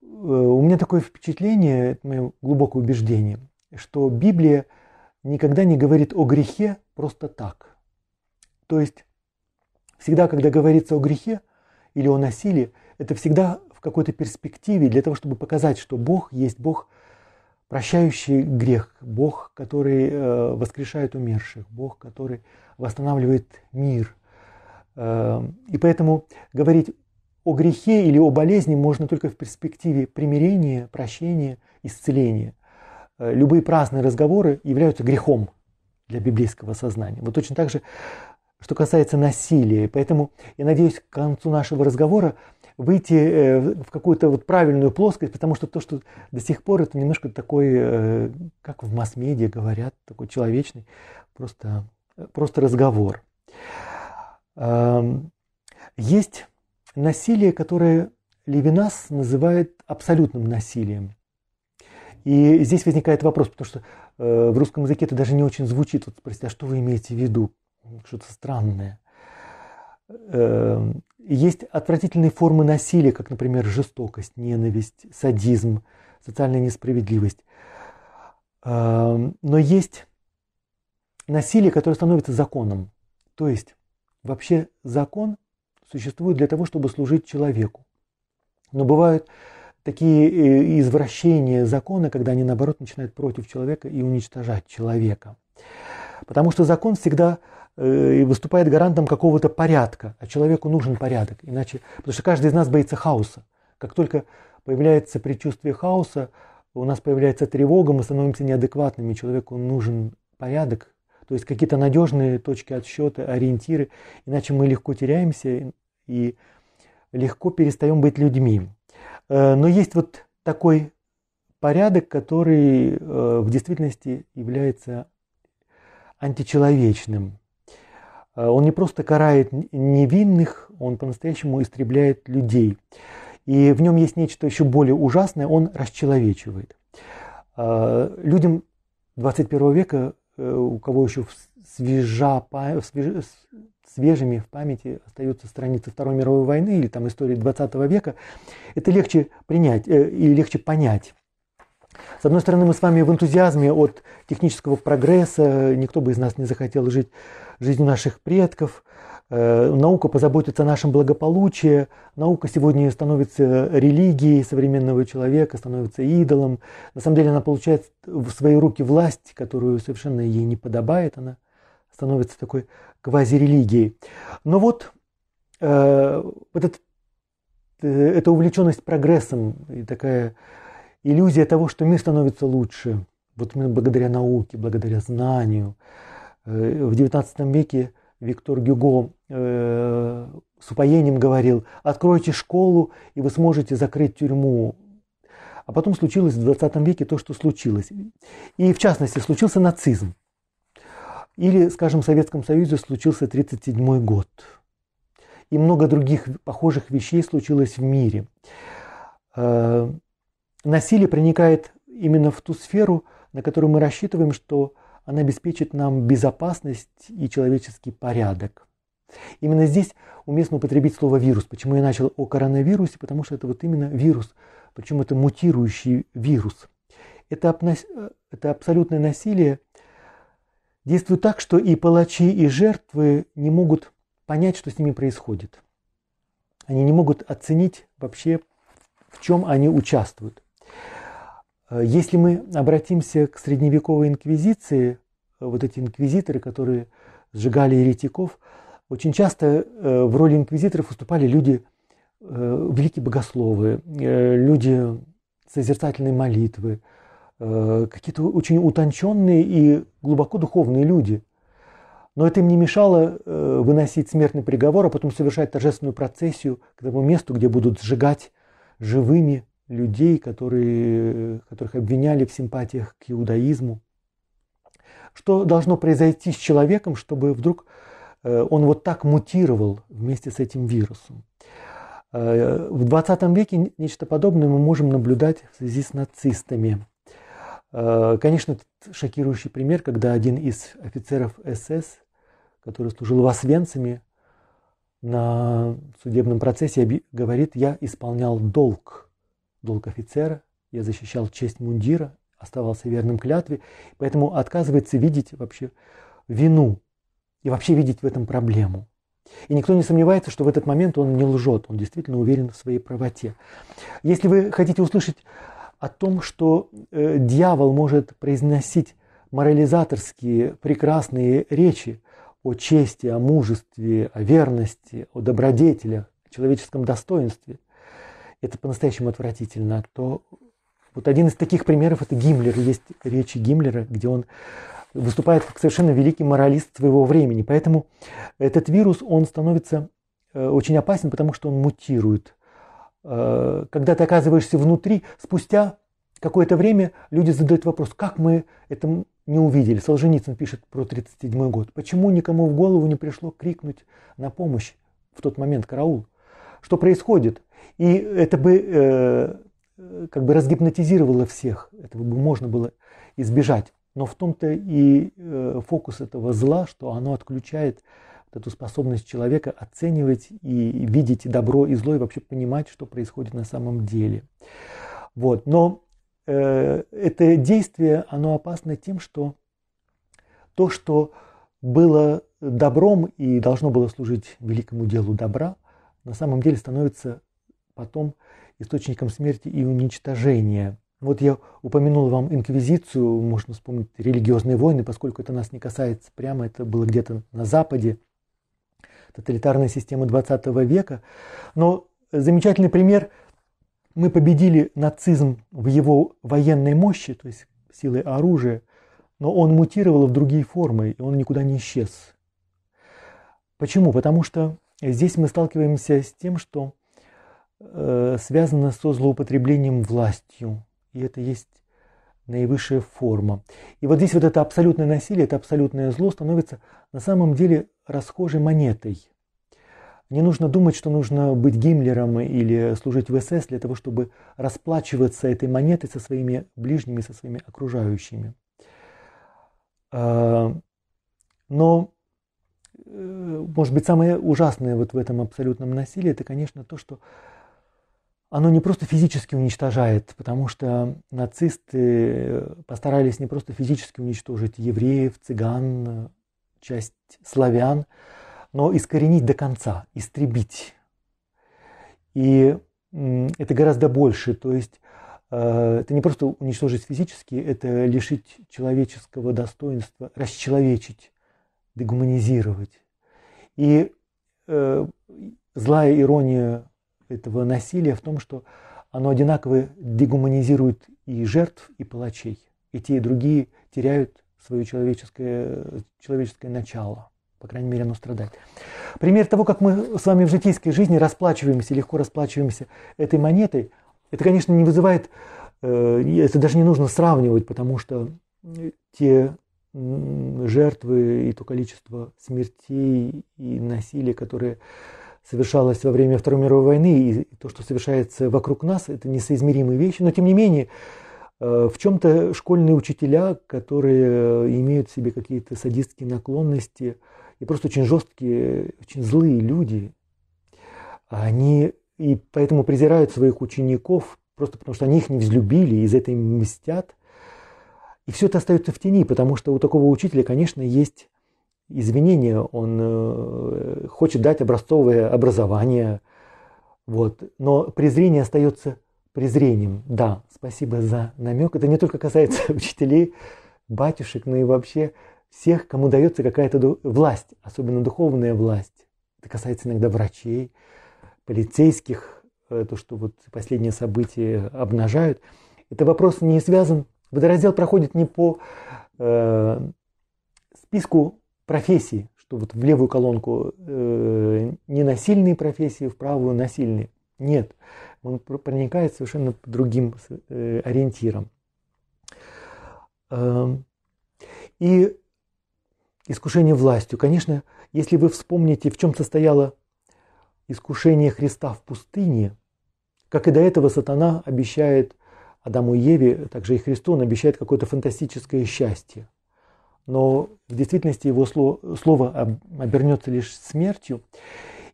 Э, у меня такое впечатление, это мое глубокое убеждение, что Библия никогда не говорит о грехе просто так. То есть всегда, когда говорится о грехе или о насилии, это всегда какой-то перспективе, для того, чтобы показать, что Бог есть Бог, прощающий грех, Бог, который э, воскрешает умерших, Бог, который восстанавливает мир. Э, и поэтому говорить о грехе или о болезни можно только в перспективе примирения, прощения, исцеления. Э, любые праздные разговоры являются грехом для библейского сознания. Вот точно так же, что касается насилия. Поэтому я надеюсь, к концу нашего разговора выйти э, в какую-то вот правильную плоскость, потому что то, что до сих пор это немножко такой, э, как в масс-медиа говорят, такой человечный, просто, просто разговор. Есть насилие, которое Левинас называет абсолютным насилием. И здесь возникает вопрос, потому что э, в русском языке это даже не очень звучит. Вот спросить, а что вы имеете в виду? Что-то странное. Эм, есть отвратительные формы насилия, как, например, жестокость, ненависть, садизм, социальная несправедливость. Эм, но есть насилие, которое становится законом. То есть вообще закон существует для того, чтобы служить человеку. Но бывают такие э, извращения закона, когда они наоборот начинают против человека и уничтожать человека. Потому что закон всегда э, выступает гарантом какого-то порядка, а человеку нужен порядок. Иначе, потому что каждый из нас боится хаоса. Как только появляется предчувствие хаоса, у нас появляется тревога, мы становимся неадекватными, человеку нужен порядок, то есть какие-то надежные точки отсчета, ориентиры, иначе мы легко теряемся и легко перестаем быть людьми. Э, но есть вот такой порядок, который э, в действительности является античеловечным. Э, он не просто карает невинных, он по-настоящему истребляет людей. И в нем есть нечто еще более ужасное, он расчеловечивает. Людям 21 века, у кого еще свежа, свеж, свежими в памяти остаются страницы Второй мировой войны или там истории 20 века, это легче принять э, или легче понять. С одной стороны, мы с вами в энтузиазме от технического прогресса, никто бы из нас не захотел жить жизнью наших предков, э, наука позаботится о нашем благополучии, наука сегодня становится религией современного человека, становится идолом. На самом деле она получает в свои руки власть, которую совершенно ей не подобает, она становится такой квазирелигией. Но вот э, этот, э, эта увлеченность прогрессом и такая иллюзия того, что мир становится лучше, вот именно благодаря науке, благодаря знанию. Э, в XIX веке Виктор Гюго э, с упоением говорил, откройте школу, и вы сможете закрыть тюрьму. А потом случилось в 20 веке то, что случилось. И в частности, случился нацизм. Или, скажем, в Советском Союзе случился 1937 год. И много других похожих вещей случилось в мире. Э, насилие проникает именно в ту сферу, на которую мы рассчитываем, что она обеспечит нам безопасность и человеческий порядок. Именно здесь уместно употребить слово «вирус». Почему я начал о коронавирусе? Потому что это вот именно вирус, причем это мутирующий вирус. Это, это абсолютное насилие действуют так, что и палачи, и жертвы не могут понять, что с ними происходит. Они не могут оценить вообще, в чем они участвуют. Э, если мы обратимся к средневековой инквизиции, э, вот эти инквизиторы, которые сжигали еретиков, очень часто э, в роли инквизиторов выступали люди, великие богословы, люди созерцательной молитвы, какие-то очень утонченные и глубоко духовные люди. Но это им не мешало выносить смертный приговор, а потом совершать торжественную процессию к тому месту, где будут сжигать живыми людей, которые, которых обвиняли в симпатиях к иудаизму. Что должно произойти с человеком, чтобы вдруг э, он вот так мутировал вместе с этим вирусом? В 20 веке нечто подобное мы можем наблюдать в связи с нацистами. Э, конечно, шокирующий пример, когда один из офицеров СС, который служил в Освенциме, на судебном процессе говорит, я исполнял долг, долг офицера, я защищал честь мундира, оставался верным клятве, поэтому отказывается видеть вообще вину и вообще видеть в этом проблему. И никто не сомневается, что в этот момент он не лжет, он действительно уверен в своей правоте. Если вы хотите услышать о том, что э, дьявол может произносить морализаторские прекрасные речи о чести, о мужестве, о верности, о добродетелях, о человеческом достоинстве, это по-настоящему отвратительно, то вот один из таких примеров это Гиммлер. Есть речи Гиммлера, где он выступает как совершенно великий моралист своего времени. Поэтому этот вирус, он становится э, очень опасен, потому что он мутирует. Э, когда ты оказываешься внутри, спустя какое-то время люди задают вопрос, как мы это не увидели. Солженицын пишет про 1937 год. Почему никому в голову не пришло крикнуть на помощь в тот момент караул? Что происходит? И это бы э, как бы разгипнотизировало всех. Этого бы можно было избежать. Но в том-то и э, фокус этого зла, что оно отключает эту способность человека оценивать и видеть добро и зло, и вообще понимать, что происходит на самом деле. Вот. Но э, это действие, оно опасно тем, что то, что было добром и должно было служить великому делу добра, на самом деле становится потом источником смерти и уничтожения. Вот я упомянул вам инквизицию, можно вспомнить религиозные войны, поскольку это нас не касается прямо, это было где-то на Западе, тоталитарная система 20 века. Но замечательный пример, мы победили нацизм в его военной мощи, то есть силой оружия, но он мутировал в другие формы, и он никуда не исчез. Почему? Потому что здесь мы сталкиваемся с тем, что э, связано со злоупотреблением властью, и это есть наивысшая форма. И вот здесь вот это абсолютное насилие, это абсолютное зло становится на самом деле расхожей монетой. Не нужно думать, что нужно быть Гиммлером или служить в СС для того, чтобы расплачиваться этой монетой со своими ближними, со своими окружающими. А, но, может быть, самое ужасное вот в этом абсолютном насилии, это, конечно, то, что оно не просто физически уничтожает, потому что нацисты постарались не просто физически уничтожить евреев, цыган, часть славян, но искоренить до конца, истребить. И это гораздо больше, то есть э, это не просто уничтожить физически, это лишить человеческого достоинства, расчеловечить, дегуманизировать. И э, злая ирония этого насилия в том, что оно одинаково дегуманизирует и жертв, и палачей. И те, и другие теряют свое человеческое, человеческое начало. По крайней мере, оно страдает. Пример того, как мы с вами в житейской жизни расплачиваемся, легко расплачиваемся этой монетой, это, конечно, не вызывает, э, это даже не нужно сравнивать, потому что те жертвы и то количество смертей и насилия, которые совершалось во время Второй мировой войны, и то, что совершается вокруг нас, это несоизмеримые вещи. Но тем не менее, э, в чем-то школьные учителя, которые имеют в себе какие-то садистские наклонности и просто очень жесткие, очень злые люди, они и поэтому презирают своих учеников, просто потому что они их не взлюбили, и из этой мстят. И все это остается в тени, потому что у такого учителя, конечно, есть извинения, он э, хочет дать образцовое образование, вот. но презрение остается презрением. Да, спасибо за намек. Это не только касается учителей, батюшек, но и вообще всех, кому дается какая-то власть, особенно духовная власть. Это касается иногда врачей, полицейских, э, то, что вот последние события обнажают. Это вопрос не связан, водораздел проходит не по э, списку профессии, что вот в левую колонку э, ненасильные профессии, в правую насильные. Нет, он проникает совершенно по другим э, ориентирам. Э, и искушение властью. Конечно, если вы вспомните, в чем состояло искушение Христа в пустыне, как и до этого сатана обещает Адаму и Еве, также и Христу, он обещает какое-то фантастическое счастье но в действительности его слово обернется лишь смертью.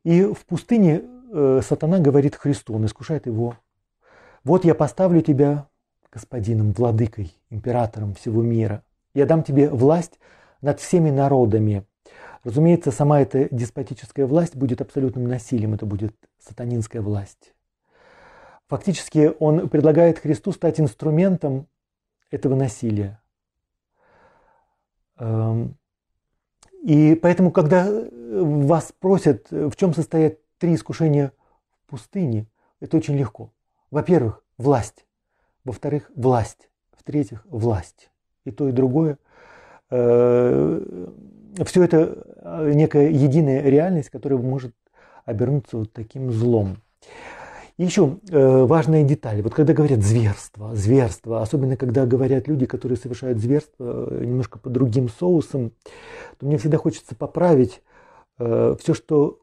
И в пустыне э, сатана говорит Христу, он искушает его. Вот я поставлю тебя господином, владыкой, императором всего мира. Я дам тебе власть над всеми народами. Разумеется, сама эта деспотическая власть будет абсолютным насилием, это будет сатанинская власть. Фактически он предлагает Христу стать инструментом этого насилия. Эм, и поэтому, когда вас просят, в чем состоят три искушения в пустыне, это очень легко. Во-первых, власть. Во-вторых, власть. В-третьих, власть. И то, и другое. Э, Все это э, некая единая реальность, которая может обернуться вот таким злом. Еще э, важная деталь. Вот когда говорят зверство, зверство, особенно когда говорят люди, которые совершают зверство э, немножко по другим соусам, то мне всегда хочется поправить э, все, что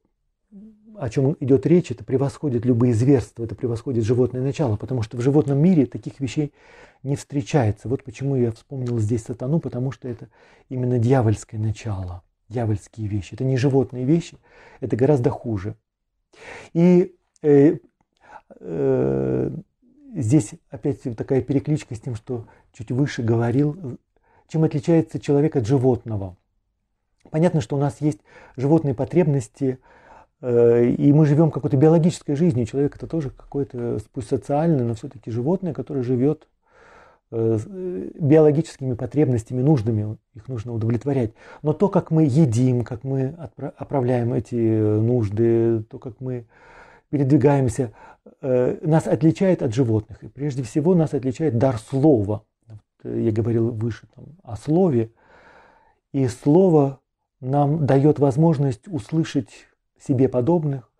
о чем идет речь, это превосходит любые зверства, это превосходит животное начало, потому что в животном мире таких вещей не встречается. Вот почему я вспомнил здесь сатану, потому что это именно дьявольское начало, дьявольские вещи. Это не животные вещи, это гораздо хуже. И здесь опять такая перекличка с тем, что чуть выше говорил, чем отличается человек от животного. Понятно, что у нас есть животные потребности, И мы живем какой-то биологической жизнью. Человек это тоже какое-то, пусть социальное, но все-таки животное, которое живет Э, э, биологическими потребностями, нуждами, их нужно удовлетворять. Но то, как мы едим, как мы оправляем эти э, нужды, то, как мы передвигаемся, нас отличает от животных. И прежде всего нас отличает дар слова. Я говорил выше там, о слове. И слово нам дает возможность услышать себе подобных,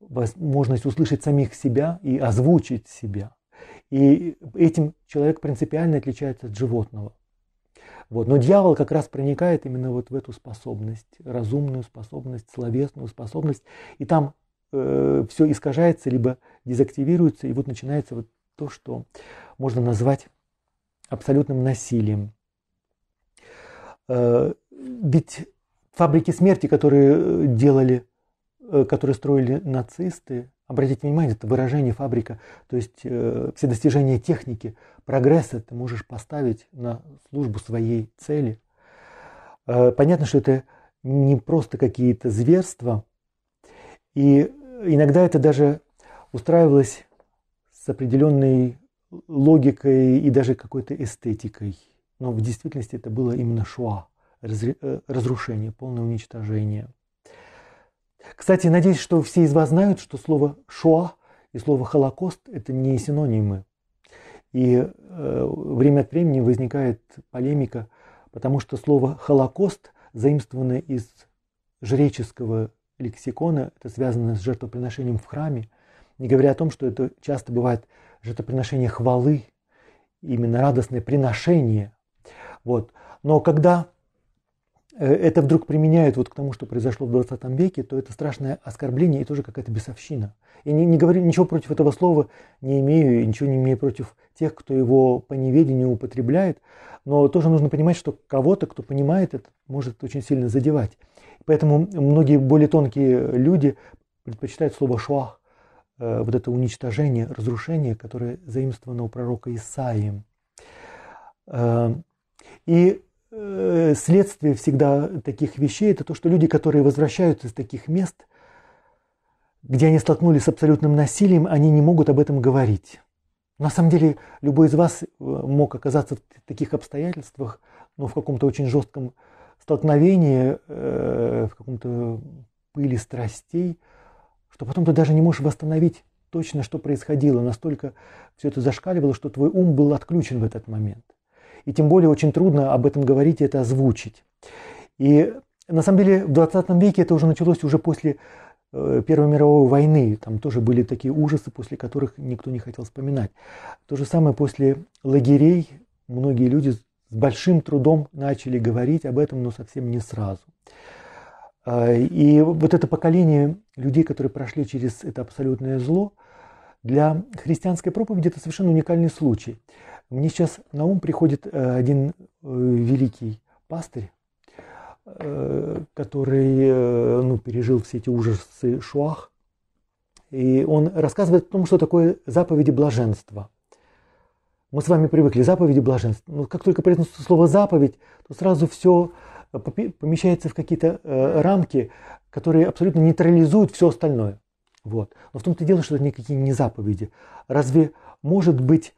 возможность услышать самих себя и озвучить себя. И этим человек принципиально отличается от животного. Вот. Но дьявол как раз проникает именно вот в эту способность, разумную способность, словесную способность. И там э, все искажается, либо дезактивируется, и вот начинается вот то, что можно назвать абсолютным насилием. Э, ведь фабрики смерти, которые делали, э, которые строили нацисты, Обратите внимание, это выражение фабрика, то есть э, все достижения техники, прогресса ты можешь поставить на службу своей цели. Э, понятно, что это не просто какие-то зверства, и иногда это даже устраивалось с определенной логикой и даже какой-то эстетикой. Но в действительности это было именно шуа, э, разрушение, полное уничтожение. Кстати, надеюсь, что все из вас знают, что слово «шоа» и слово «холокост» – это не синонимы. И э, время от времени возникает полемика, потому что слово «холокост» заимствовано из жреческого лексикона, это связано с жертвоприношением в храме, не говоря о том, что это часто бывает жертвоприношение хвалы, именно радостное приношение. Вот. Но когда Э, это вдруг применяют вот к тому, что произошло в 20 веке, то это страшное оскорбление и тоже какая-то бесовщина. Я не, не говорю ничего против этого слова, не имею, ничего не имею против тех, кто его по неведению употребляет, но тоже нужно понимать, что кого-то, кто понимает это, может очень сильно задевать. Поэтому многие более тонкие люди предпочитают слово «шуах», э, вот это уничтожение, разрушение, которое заимствовано у пророка Исаии. Э, и Э, следствие всегда таких вещей – это то, что люди, которые возвращаются из таких мест, где они столкнулись с абсолютным насилием, они не могут об этом говорить. На самом деле, любой из вас мог оказаться в таких обстоятельствах, ну, в каком-то очень жестком столкновении, э, в каком-то пыли страстей, что потом ты даже не можешь восстановить точно, что происходило. Настолько все это зашкаливало, что твой ум был отключен в этот момент. И тем более очень трудно об этом говорить и это озвучить. И на самом деле в 20 веке это уже началось уже после э, Первой мировой войны. Там тоже были такие ужасы, после которых никто не хотел вспоминать. То же самое после лагерей. Многие люди с большим трудом начали говорить об этом, но совсем не сразу. А, и вот это поколение людей, которые прошли через это абсолютное зло, для христианской проповеди это совершенно уникальный случай. Мне сейчас на ум приходит э, один э, великий пастырь, э, который ну, пережил все эти ужасы Шуах. И он рассказывает о том, что такое заповеди блаженства. Мы с вами привыкли заповеди блаженства. Но как только произносится слово заповедь, то сразу все помещается в какие-то рамки, которые абсолютно нейтрализуют все остальное. Вот. Но в том-то и дело, что это никакие не заповеди. Разве может быть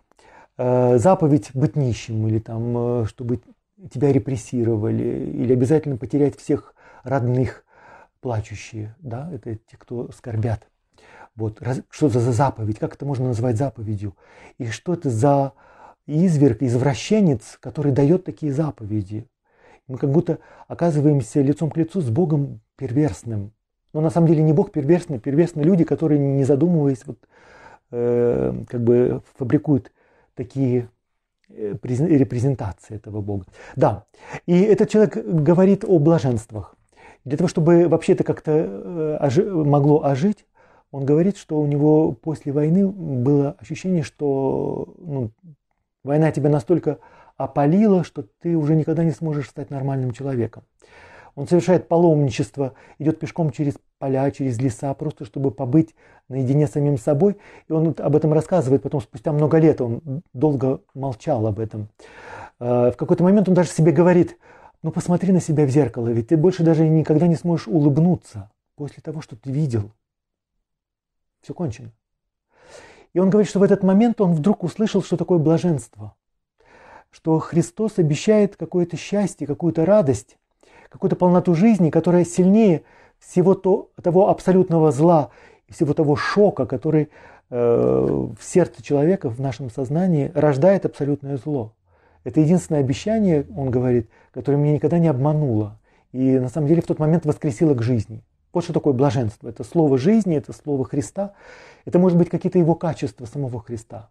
Э, заповедь быть нищим или там, э, чтобы тебя репрессировали, или обязательно потерять всех родных плачущие, да, это те, кто скорбят. Вот, что это за заповедь, как это можно назвать заповедью? И что это за изверг, извращенец, который дает такие заповеди? Мы как будто оказываемся лицом к лицу с Богом перверсным. Но на самом деле не Бог перверсный, перверсные люди, которые, не задумываясь, вот, э, как бы фабрикуют такие э, репрезентации этого Бога. Да, и этот человек говорит о блаженствах. Для того, чтобы вообще это как-то э, могло ожить, он говорит, что у него после войны было ощущение, что ну, война тебя настолько опалила, что ты уже никогда не сможешь стать нормальным человеком. Он совершает паломничество, идет пешком через поля, через леса, просто чтобы побыть наедине с самим собой. И он об этом рассказывает потом спустя много лет, он долго молчал об этом. А, в какой-то момент он даже себе говорит, ну посмотри на себя в зеркало, ведь ты больше даже никогда не сможешь улыбнуться. после того, что ты видел. Все кончено. И он говорит, что в этот момент он вдруг услышал, что такое блаженство. Что Христос обещает какое-то счастье, какую-то радость, какую-то полноту жизни, которая сильнее всего то, того абсолютного зла и всего того шока, который э, в сердце человека, в нашем сознании рождает абсолютное зло. Это единственное обещание, он говорит, которое меня никогда не обмануло. И на самом деле в тот момент воскресило к жизни. Вот что такое блаженство. Это слово жизни, это слово Христа. Это может быть какие-то его качества самого Христа,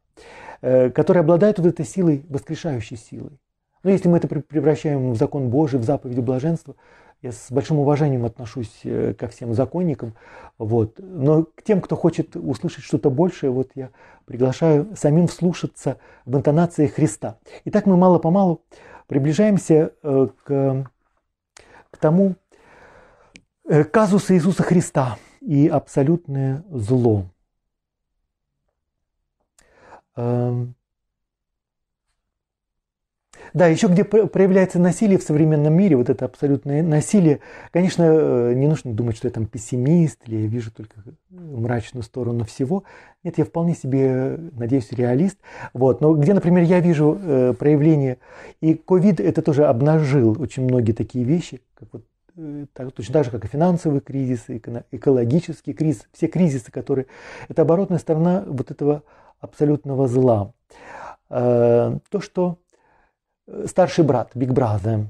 э, которые обладают вот этой силой, воскрешающей силой. Но если мы это превращаем в закон Божий, в заповедь блаженства, я с большим уважением отношусь э, ко всем законникам. Вот. Но к тем, кто хочет услышать что-то большее, вот я приглашаю самим вслушаться в интонации Христа. Итак, мы мало-помалу приближаемся э, к, к тому э, казусу Иисуса Христа и абсолютное зло. Эм, да, еще где проявляется насилие в современном мире, вот это абсолютное насилие, конечно, э, не нужно думать, что я там пессимист, или я вижу только мрачную сторону всего. Нет, я вполне себе, надеюсь, реалист. Вот. Но где, например, я вижу э, проявление, и ковид это тоже обнажил очень многие такие вещи, как вот э, так, точно так же, как и финансовый кризис, экологический кризис, все кризисы, которые... Это оборотная сторона вот этого абсолютного зла. То, что старший брат, Brother.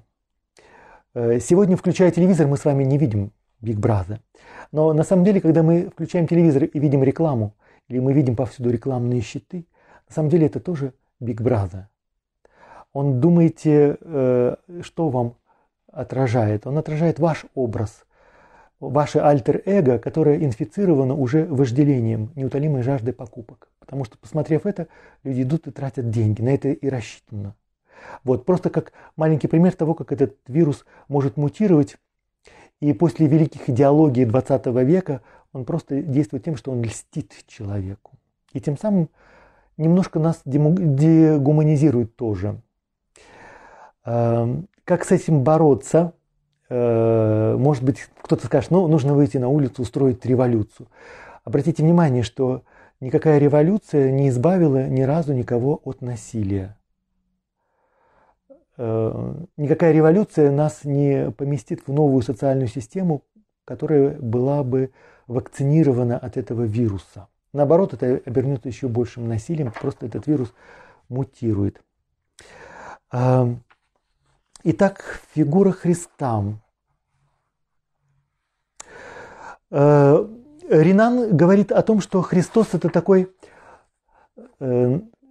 Э, сегодня, включая телевизор, мы с вами не видим Big Brother. Но на самом деле, когда мы включаем телевизор и видим рекламу, или мы видим повсюду рекламные щиты, на самом деле это тоже Big Brother. Он думаете, э, что вам отражает? Он отражает ваш образ, ваше альтер-эго, которое инфицировано уже вожделением, неутолимой жаждой покупок. Потому что, посмотрев это, люди идут и тратят деньги. На это и рассчитано. Вот, просто как маленький пример того, как этот вирус может мутировать. И после великих идеологий 20 века он просто действует тем, что он льстит человеку. И тем самым немножко нас дегуманизирует тоже. Как с этим бороться? Э, может быть, кто-то скажет, ну, нужно выйти на улицу, устроить революцию. Обратите внимание, что никакая революция не избавила ни разу никого от насилия. Э, никакая революция нас не поместит в новую социальную систему, которая была бы вакцинирована от этого вируса. Наоборот, это обернется еще большим насилием, просто этот вирус мутирует. Э, итак, фигура Христа. Э, Ринан говорит о том, что Христос это такой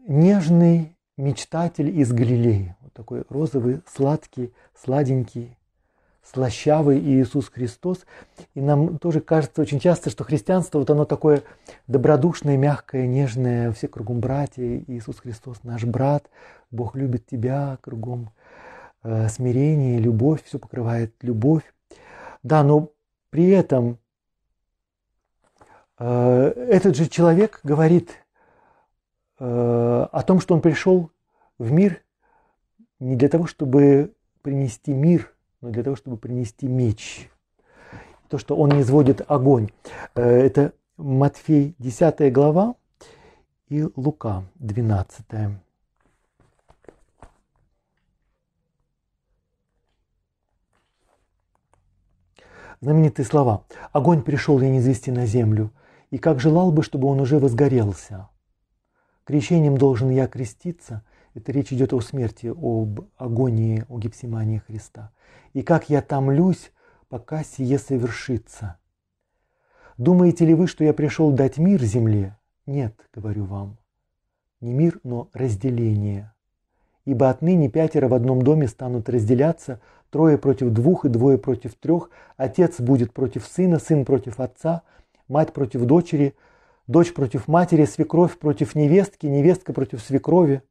нежный мечтатель из Галилеи. Такой розовый, сладкий, сладенький, слащавый Иисус Христос. И нам тоже кажется очень часто, что христианство, вот оно такое добродушное, мягкое, нежное, все кругом братья, Иисус Христос наш брат, Бог любит тебя, кругом э, смирение, любовь, все покрывает любовь. Да, но при этом э, этот же человек говорит э, о том, что он пришел в мир не для того, чтобы принести мир, но для того, чтобы принести меч. То, что он не изводит огонь. Это Матфей 10 глава и Лука 12. Знаменитые слова. «Огонь пришел я низвести на землю, и как желал бы, чтобы он уже возгорелся. Крещением должен я креститься – это речь идет о смерти, об агонии, о гипсимании Христа. И как я томлюсь, пока сие совершится. Думаете ли вы, что я пришел дать мир земле? Нет, говорю вам. Не мир, но разделение. Ибо отныне пятеро в одном доме станут разделяться, трое против двух и двое против трех, отец будет против сына, сын против отца, мать против дочери, дочь против матери, свекровь против невестки, невестка против свекрови.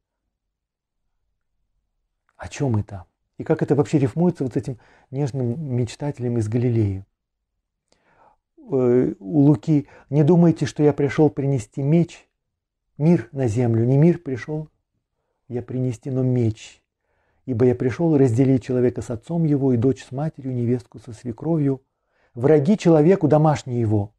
О чем это? И как это вообще рифмуется вот с этим нежным мечтателем из Галилеи? Э, у Луки «Не думайте, что я пришел принести меч, мир на землю. Не мир пришел я принести, но меч. Ибо я пришел разделить человека с отцом его и дочь с матерью, невестку со свекровью, враги человеку домашние его.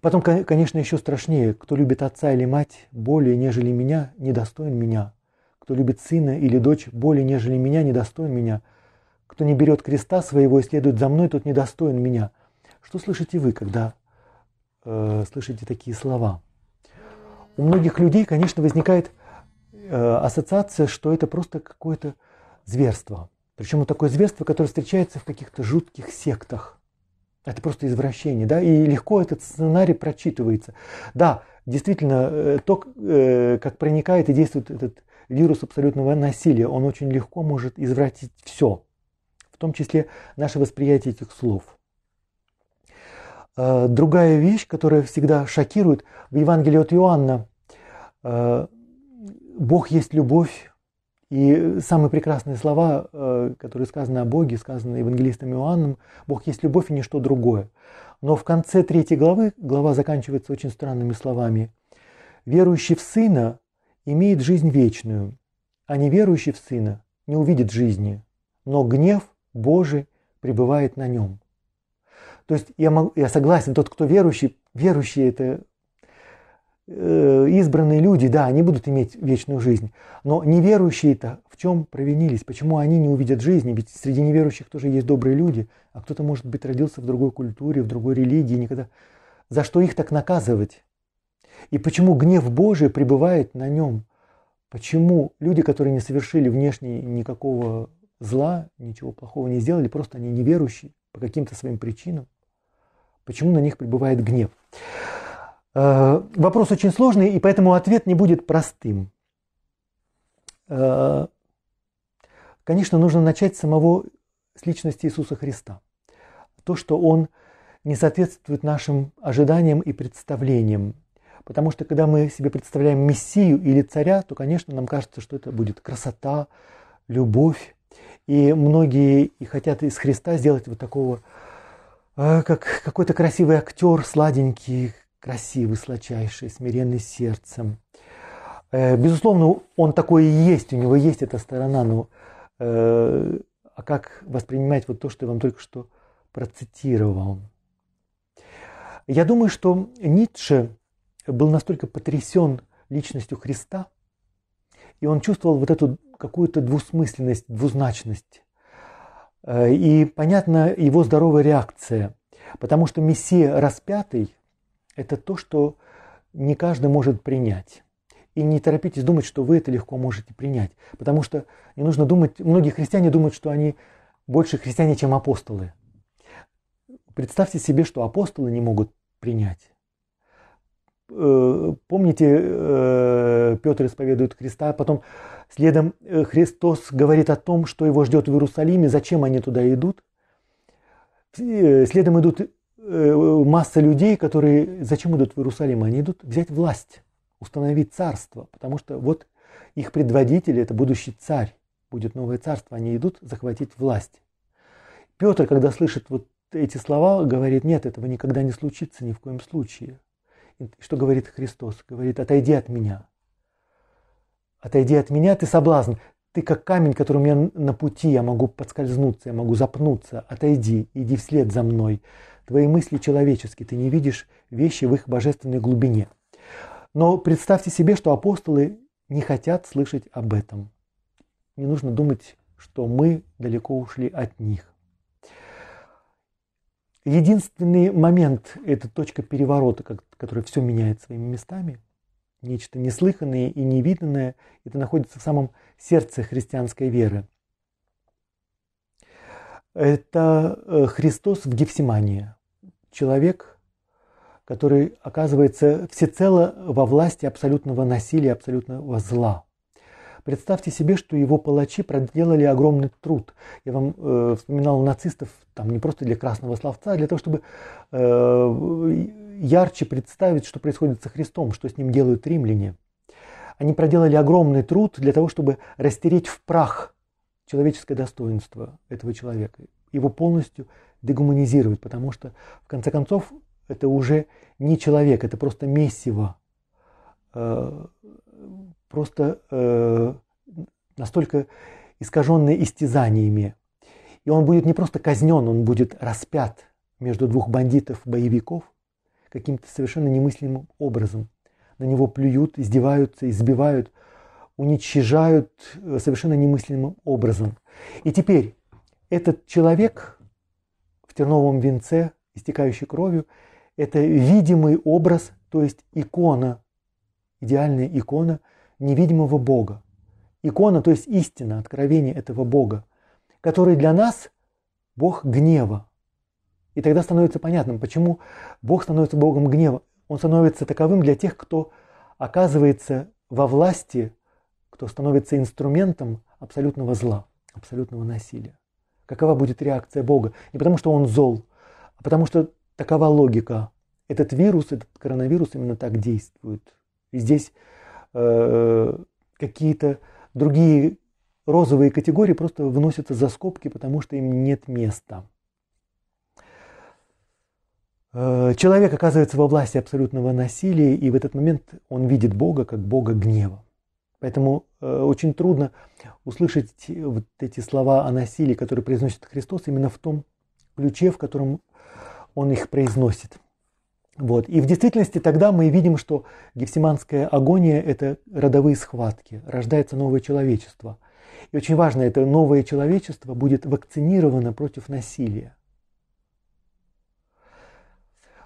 Потом, конечно, еще страшнее, кто любит отца или мать более, нежели меня, недостоин меня. Кто любит сына или дочь более, нежели меня, недостоин меня. Кто не берет креста своего и следует за мной, тот недостоин меня. Что слышите вы, когда э, слышите такие слова? У многих людей, конечно, возникает ассоциация, что это просто какое-то зверство. Причем такое зверство, которое встречается в каких-то жутких сектах. Это просто извращение, да, и легко этот сценарий прочитывается. Да, действительно, э, то, э, как проникает и действует этот вирус абсолютного насилия, он очень легко может извратить все, в том числе наше восприятие этих слов. Э, другая вещь, которая всегда шокирует, в Евангелии от Иоанна Бог есть любовь, и самые прекрасные слова, э, которые сказаны о Боге, сказаны евангелистом Иоанном, Бог есть любовь и ничто другое. Но в конце третьей главы, глава заканчивается очень странными словами. «Верующий в Сына имеет жизнь вечную, а неверующий в Сына не увидит жизни, но гнев Божий пребывает на нем». То есть я, могу, я согласен, тот, кто верующий, верующий это избранные люди, да, они будут иметь вечную жизнь. Но неверующие-то в чем провинились? Почему они не увидят жизни? Ведь среди неверующих тоже есть добрые люди, а кто-то, может быть, родился в другой культуре, в другой религии, никогда. За что их так наказывать? И почему гнев Божий пребывает на нем? Почему люди, которые не совершили внешне никакого зла, ничего плохого не сделали, просто они неверующие по каким-то своим причинам? Почему на них пребывает гнев? Э, вопрос очень сложный, и поэтому ответ не будет простым. Э, конечно, нужно начать с самого с личности Иисуса Христа. То, что Он не соответствует нашим ожиданиям и представлениям. Потому что когда мы себе представляем Мессию или царя, то, конечно, нам кажется, что это будет красота, любовь. И многие и хотят из Христа сделать вот такого, э, как какой-то красивый актер, сладенький, красивый, сладчайший, смиренный сердцем. Э, безусловно, он такой и есть, у него есть эта сторона, но э, а как воспринимать вот то, что я вам только что процитировал? Я думаю, что Ницше был настолько потрясен личностью Христа, и он чувствовал вот эту какую-то двусмысленность, двузначность. Э, и понятна его здоровая реакция, потому что Мессия распятый это то, что не каждый может принять. И не торопитесь думать, что вы это легко можете принять. Потому что не нужно думать, многие христиане думают, что они больше христиане, чем апостолы. Представьте себе, что апостолы не могут принять. Э, помните, э, Петр исповедует Христа, а потом следом э, Христос говорит о том, что его ждет в Иерусалиме, зачем они туда идут. Следом идут масса людей, которые зачем идут в Иерусалим? Они идут взять власть, установить царство, потому что вот их предводитель – это будущий царь, будет новое царство, они идут захватить власть. Петр, когда слышит вот эти слова, говорит, нет, этого никогда не случится ни в коем случае. И что говорит Христос? Говорит, отойди от меня. Отойди от меня, ты соблазн. Ты как камень, который у меня на пути, я могу подскользнуться, я могу запнуться. Отойди, иди вслед за мной. Твои мысли человеческие, ты не видишь вещи в их божественной глубине. Но представьте себе, что апостолы не хотят слышать об этом. Не нужно думать, что мы далеко ушли от них. Единственный момент – это точка переворота, которая все меняет своими местами. Нечто неслыханное и невиданное – это находится в самом сердце христианской веры. Это э, Христос в Гефсимании человек, который оказывается всецело во власти абсолютного насилия, абсолютного зла. Представьте себе, что его палачи проделали огромный труд. Я вам э, вспоминал нацистов, там не просто для красного словца, а для того, чтобы э, ярче представить, что происходит со Христом, что с ним делают римляне. Они проделали огромный труд для того, чтобы растереть в прах человеческое достоинство этого человека, его полностью дегуманизировать, потому что, в конце концов, это уже не человек, это просто месиво, э, просто э, настолько искаженное истязаниями. И он будет не просто казнен, он будет распят между двух бандитов-боевиков каким-то совершенно немыслимым образом. На него плюют, издеваются, избивают, уничижают э, совершенно немыслимым образом. И теперь этот человек в терновом венце, истекающий кровью, это видимый образ, то есть икона, идеальная икона невидимого Бога. Икона, то есть истина, откровение этого Бога, который для нас Бог гнева. И тогда становится понятным, почему Бог становится Богом гнева. Он становится таковым для тех, кто оказывается во власти, кто становится инструментом абсолютного зла, абсолютного насилия. Какова будет реакция Бога? Не потому, что он зол, а потому что такова логика. Этот вирус, этот коронавирус именно так действует. И здесь э, какие-то другие розовые категории просто вносятся за скобки, потому что им нет места. Э, человек оказывается во власти абсолютного насилия, и в этот момент он видит Бога как Бога гнева. Поэтому э, очень трудно услышать вот эти слова о насилии, которые произносит Христос, именно в том ключе, в котором он их произносит. Вот. И в действительности тогда мы видим, что гефсиманская агония – это родовые схватки, рождается новое человечество. И очень важно, это новое человечество будет вакцинировано против насилия.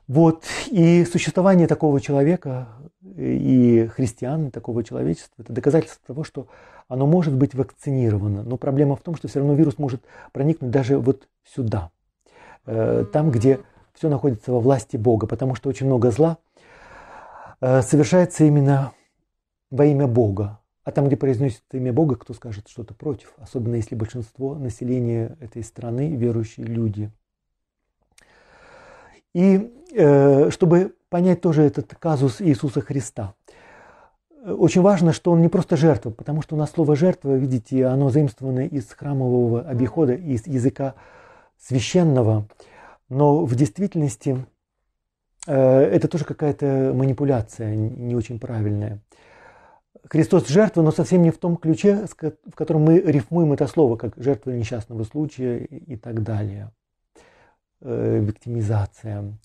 Вот. И существование такого человека и христиан, такого человечества, это доказательство того, что оно может быть вакцинировано. Но проблема в том, что все равно вирус может проникнуть даже вот сюда, э, там, где все находится во власти Бога, потому что очень много зла э, совершается именно во имя Бога. А там, где произносится имя Бога, кто скажет что-то против, особенно если большинство населения этой страны верующие люди. И э, чтобы понять тоже этот казус Иисуса Христа, очень важно, что он не просто жертва, потому что у нас слово жертва, видите, оно заимствовано из храмового обихода, из языка священного но в действительности э, это тоже какая-то манипуляция не очень правильная. Христос жертва, но совсем не в том ключе, в котором мы рифмуем это слово, как жертва несчастного случая и так далее. Э, виктимизация.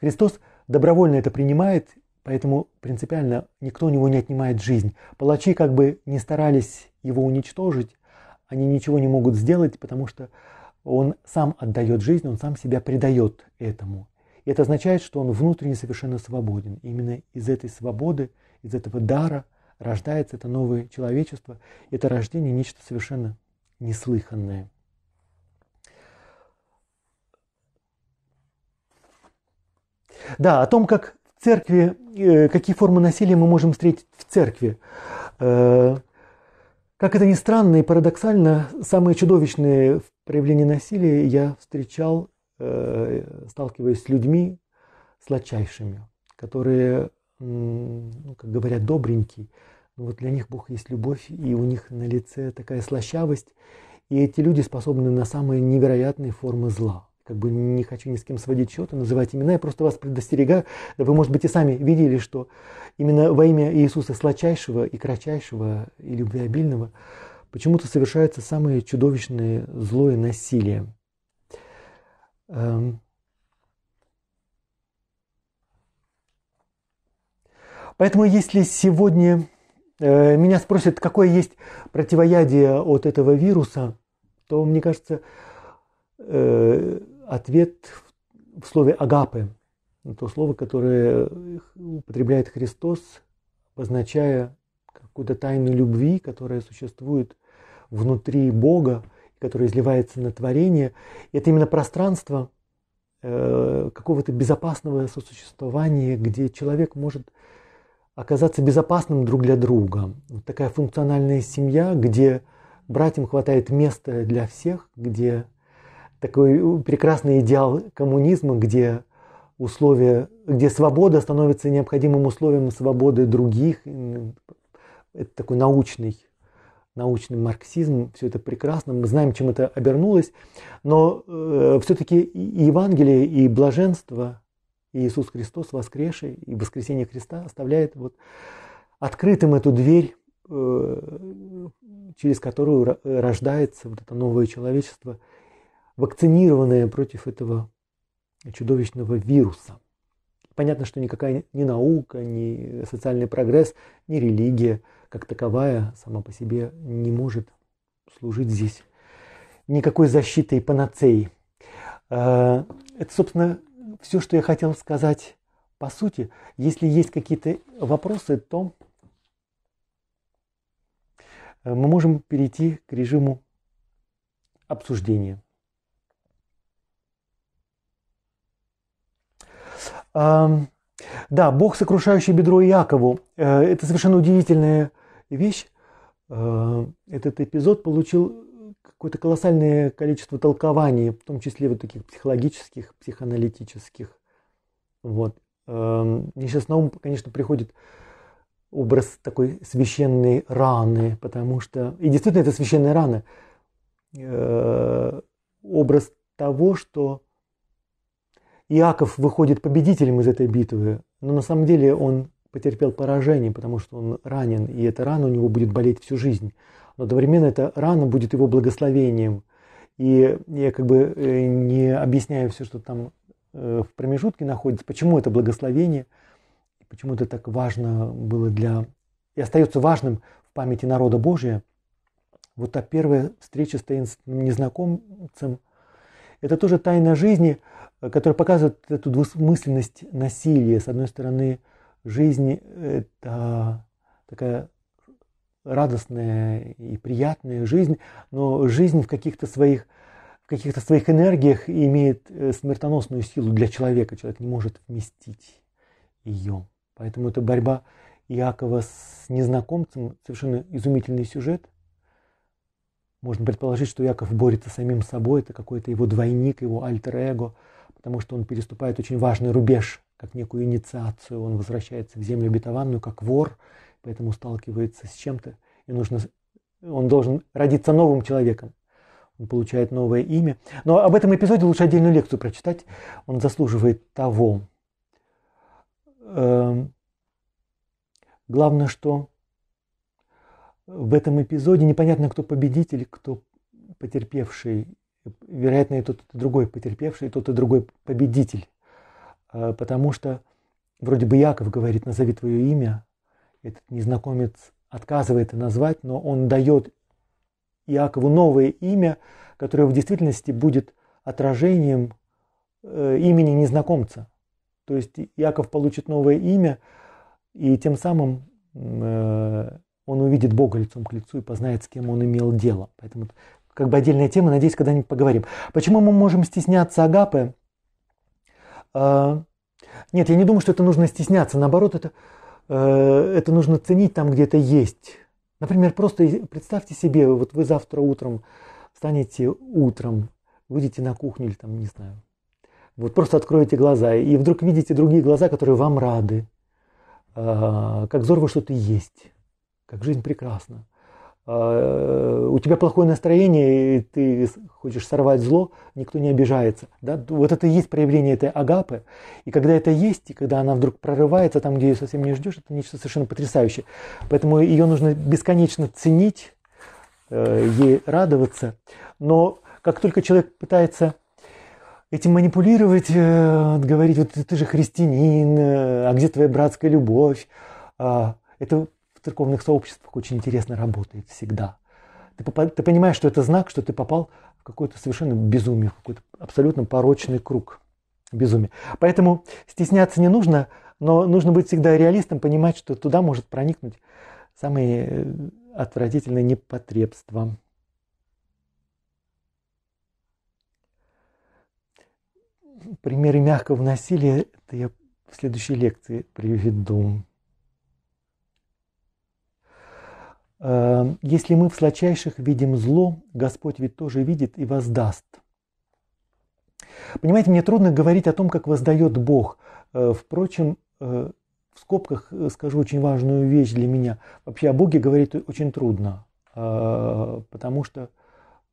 Христос добровольно это принимает, поэтому принципиально никто у него не отнимает жизнь. Палачи как бы не старались его уничтожить, они ничего не могут сделать, потому что он сам отдает жизнь, он сам себя предает этому. И это означает, что он внутренне совершенно свободен. И именно из этой свободы, из этого дара рождается это новое человечество. Это рождение нечто совершенно неслыханное. Да, о том, как в церкви, э, какие формы насилия мы можем встретить в церкви. Э, как это ни странно и парадоксально, самые чудовищные проявления насилия я встречал, э, сталкиваясь с людьми сладчайшими, которые, ну, как говорят, добренькие. Но вот для них Бог есть любовь, и у них на лице такая слащавость. И эти люди способны на самые невероятные формы зла как бы не хочу ни с кем сводить счеты, называть имена, я просто вас предостерегаю, да вы, может быть, и сами видели, что именно во имя Иисуса сладчайшего и кратчайшего и любвеобильного почему-то совершается самое чудовищное злое насилие. Эм. Поэтому если сегодня э, меня спросят, какое есть противоядие от этого вируса, то мне кажется, э, ответ в слове агапы, то слово, которое употребляет Христос, обозначая какую-то тайну любви, которая существует внутри Бога, которая изливается на творение. Это именно пространство э, какого-то безопасного сосуществования, где человек может оказаться безопасным друг для друга. Вот такая функциональная семья, где братьям хватает места для всех, где такой прекрасный идеал коммунизма, где условия, где свобода становится необходимым условием свободы других. Это такой научный, научный марксизм, все это прекрасно, мы знаем, чем это обернулось, но э, все-таки и Евангелие, и блаженство, и Иисус Христос воскресший, и воскресение Христа оставляет вот открытым эту дверь, э, через которую рождается вот это новое человечество – вакцинированная против этого чудовищного вируса. Понятно, что никакая ни наука, ни социальный прогресс, ни религия как таковая сама по себе не может служить здесь никакой защитой и панацеей. Э, это, собственно, все, что я хотел сказать по сути. Если есть какие-то вопросы, то мы можем перейти к режиму обсуждения. Да, Бог, сокрушающий бедро Иакову. Э, это совершенно удивительная вещь. Э, этот эпизод получил какое-то колоссальное количество толкований, в том числе вот таких психологических, психоаналитических. Вот. Мне сейчас на ум, конечно, приходит образ такой священной раны, потому что, и действительно это священная рана, э, образ того, что Иаков выходит победителем из этой битвы, но на самом деле он потерпел поражение, потому что он ранен, и эта рана у него будет болеть всю жизнь. Но одновременно эта рана будет его благословением. И я как бы э, не объясняю все, что там э, в промежутке находится, почему это благословение, почему это так важно было для... и остается важным в памяти народа Божия. Вот та первая встреча с таинственным незнакомцем, это тоже тайна жизни – который показывает эту двусмысленность насилия. С одной стороны, жизнь – это такая радостная и приятная жизнь, но жизнь в каких-то своих, в каких-то своих энергиях имеет э, смертоносную силу для человека. Человек не может вместить ее. Поэтому это борьба Иакова с незнакомцем, совершенно изумительный сюжет. Можно предположить, что Яков борется самим собой, это какой-то его двойник, его альтер-эго – потому что он переступает очень важный рубеж, как некую инициацию. Он возвращается в землю обетованную, как вор, поэтому сталкивается с чем-то, и нужно, он должен родиться новым человеком. Он получает новое имя. Но об этом эпизоде лучше отдельную лекцию прочитать. Он заслуживает того. Эм, главное, что в этом эпизоде непонятно, кто победитель, кто потерпевший вероятно, и тот, и другой потерпевший, и тот, и другой победитель. А, потому что вроде бы Яков говорит, назови твое имя, этот незнакомец отказывает назвать, но он дает Иакову новое имя, которое в действительности будет отражением э, имени незнакомца. То есть Яков получит новое имя, и тем самым э, он увидит Бога лицом к лицу и познает, с кем он имел дело. Поэтому как бы отдельная тема, надеюсь, когда-нибудь поговорим. Почему мы можем стесняться Агапы? А, нет, я не думаю, что это нужно стесняться. Наоборот, это, э, это нужно ценить там, где это есть. Например, просто представьте себе, вот вы завтра утром встанете утром, выйдете на кухню или там, не знаю, вот просто откроете глаза и вдруг видите другие глаза, которые вам рады, а, как здорово что-то есть, как жизнь прекрасна. А, у тебя плохое настроение, и ты хочешь сорвать зло, никто не обижается. Да? Вот это и есть проявление этой агапы. И когда это есть, и когда она вдруг прорывается там, где ее совсем не ждешь, это нечто совершенно потрясающее. Поэтому ее нужно бесконечно ценить, э, ей радоваться. Но как только человек пытается этим манипулировать, э, говорить, вот ты же христианин, э, а где твоя братская любовь, а, это церковных сообществах очень интересно работает всегда. Ты, ты понимаешь, что это знак, что ты попал в какое-то совершенно безумие, в какой-то абсолютно порочный круг безумия. Поэтому стесняться не нужно, но нужно быть всегда реалистом, понимать, что туда может проникнуть самые э, отвратительные непотребства. Примеры мягкого насилия это я в следующей лекции приведу. Если мы в сладчайших видим зло, Господь ведь тоже видит и воздаст. Понимаете, мне трудно говорить о том, как воздает Бог. Э, впрочем, э, в скобках э, скажу очень важную вещь для меня. Вообще о Боге говорить очень трудно, потому что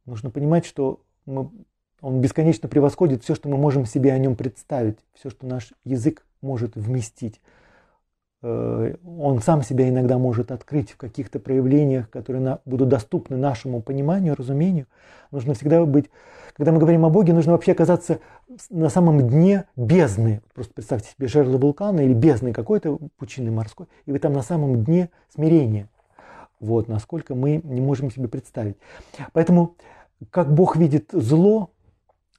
нужно понимать, что мы, Он бесконечно превосходит все, что мы можем себе о Нем представить, все, что наш язык может вместить. Э, он сам себя иногда может открыть в каких-то проявлениях, которые будут доступны нашему пониманию, разумению. Нужно всегда быть Когда мы говорим о Боге, нужно вообще оказаться на самом дне бездны. Просто представьте себе жерло вулкана или бездны какой-то, пучины морской, и вы там на самом дне смирения. Вот, насколько мы не можем себе представить. Поэтому, как Бог видит зло,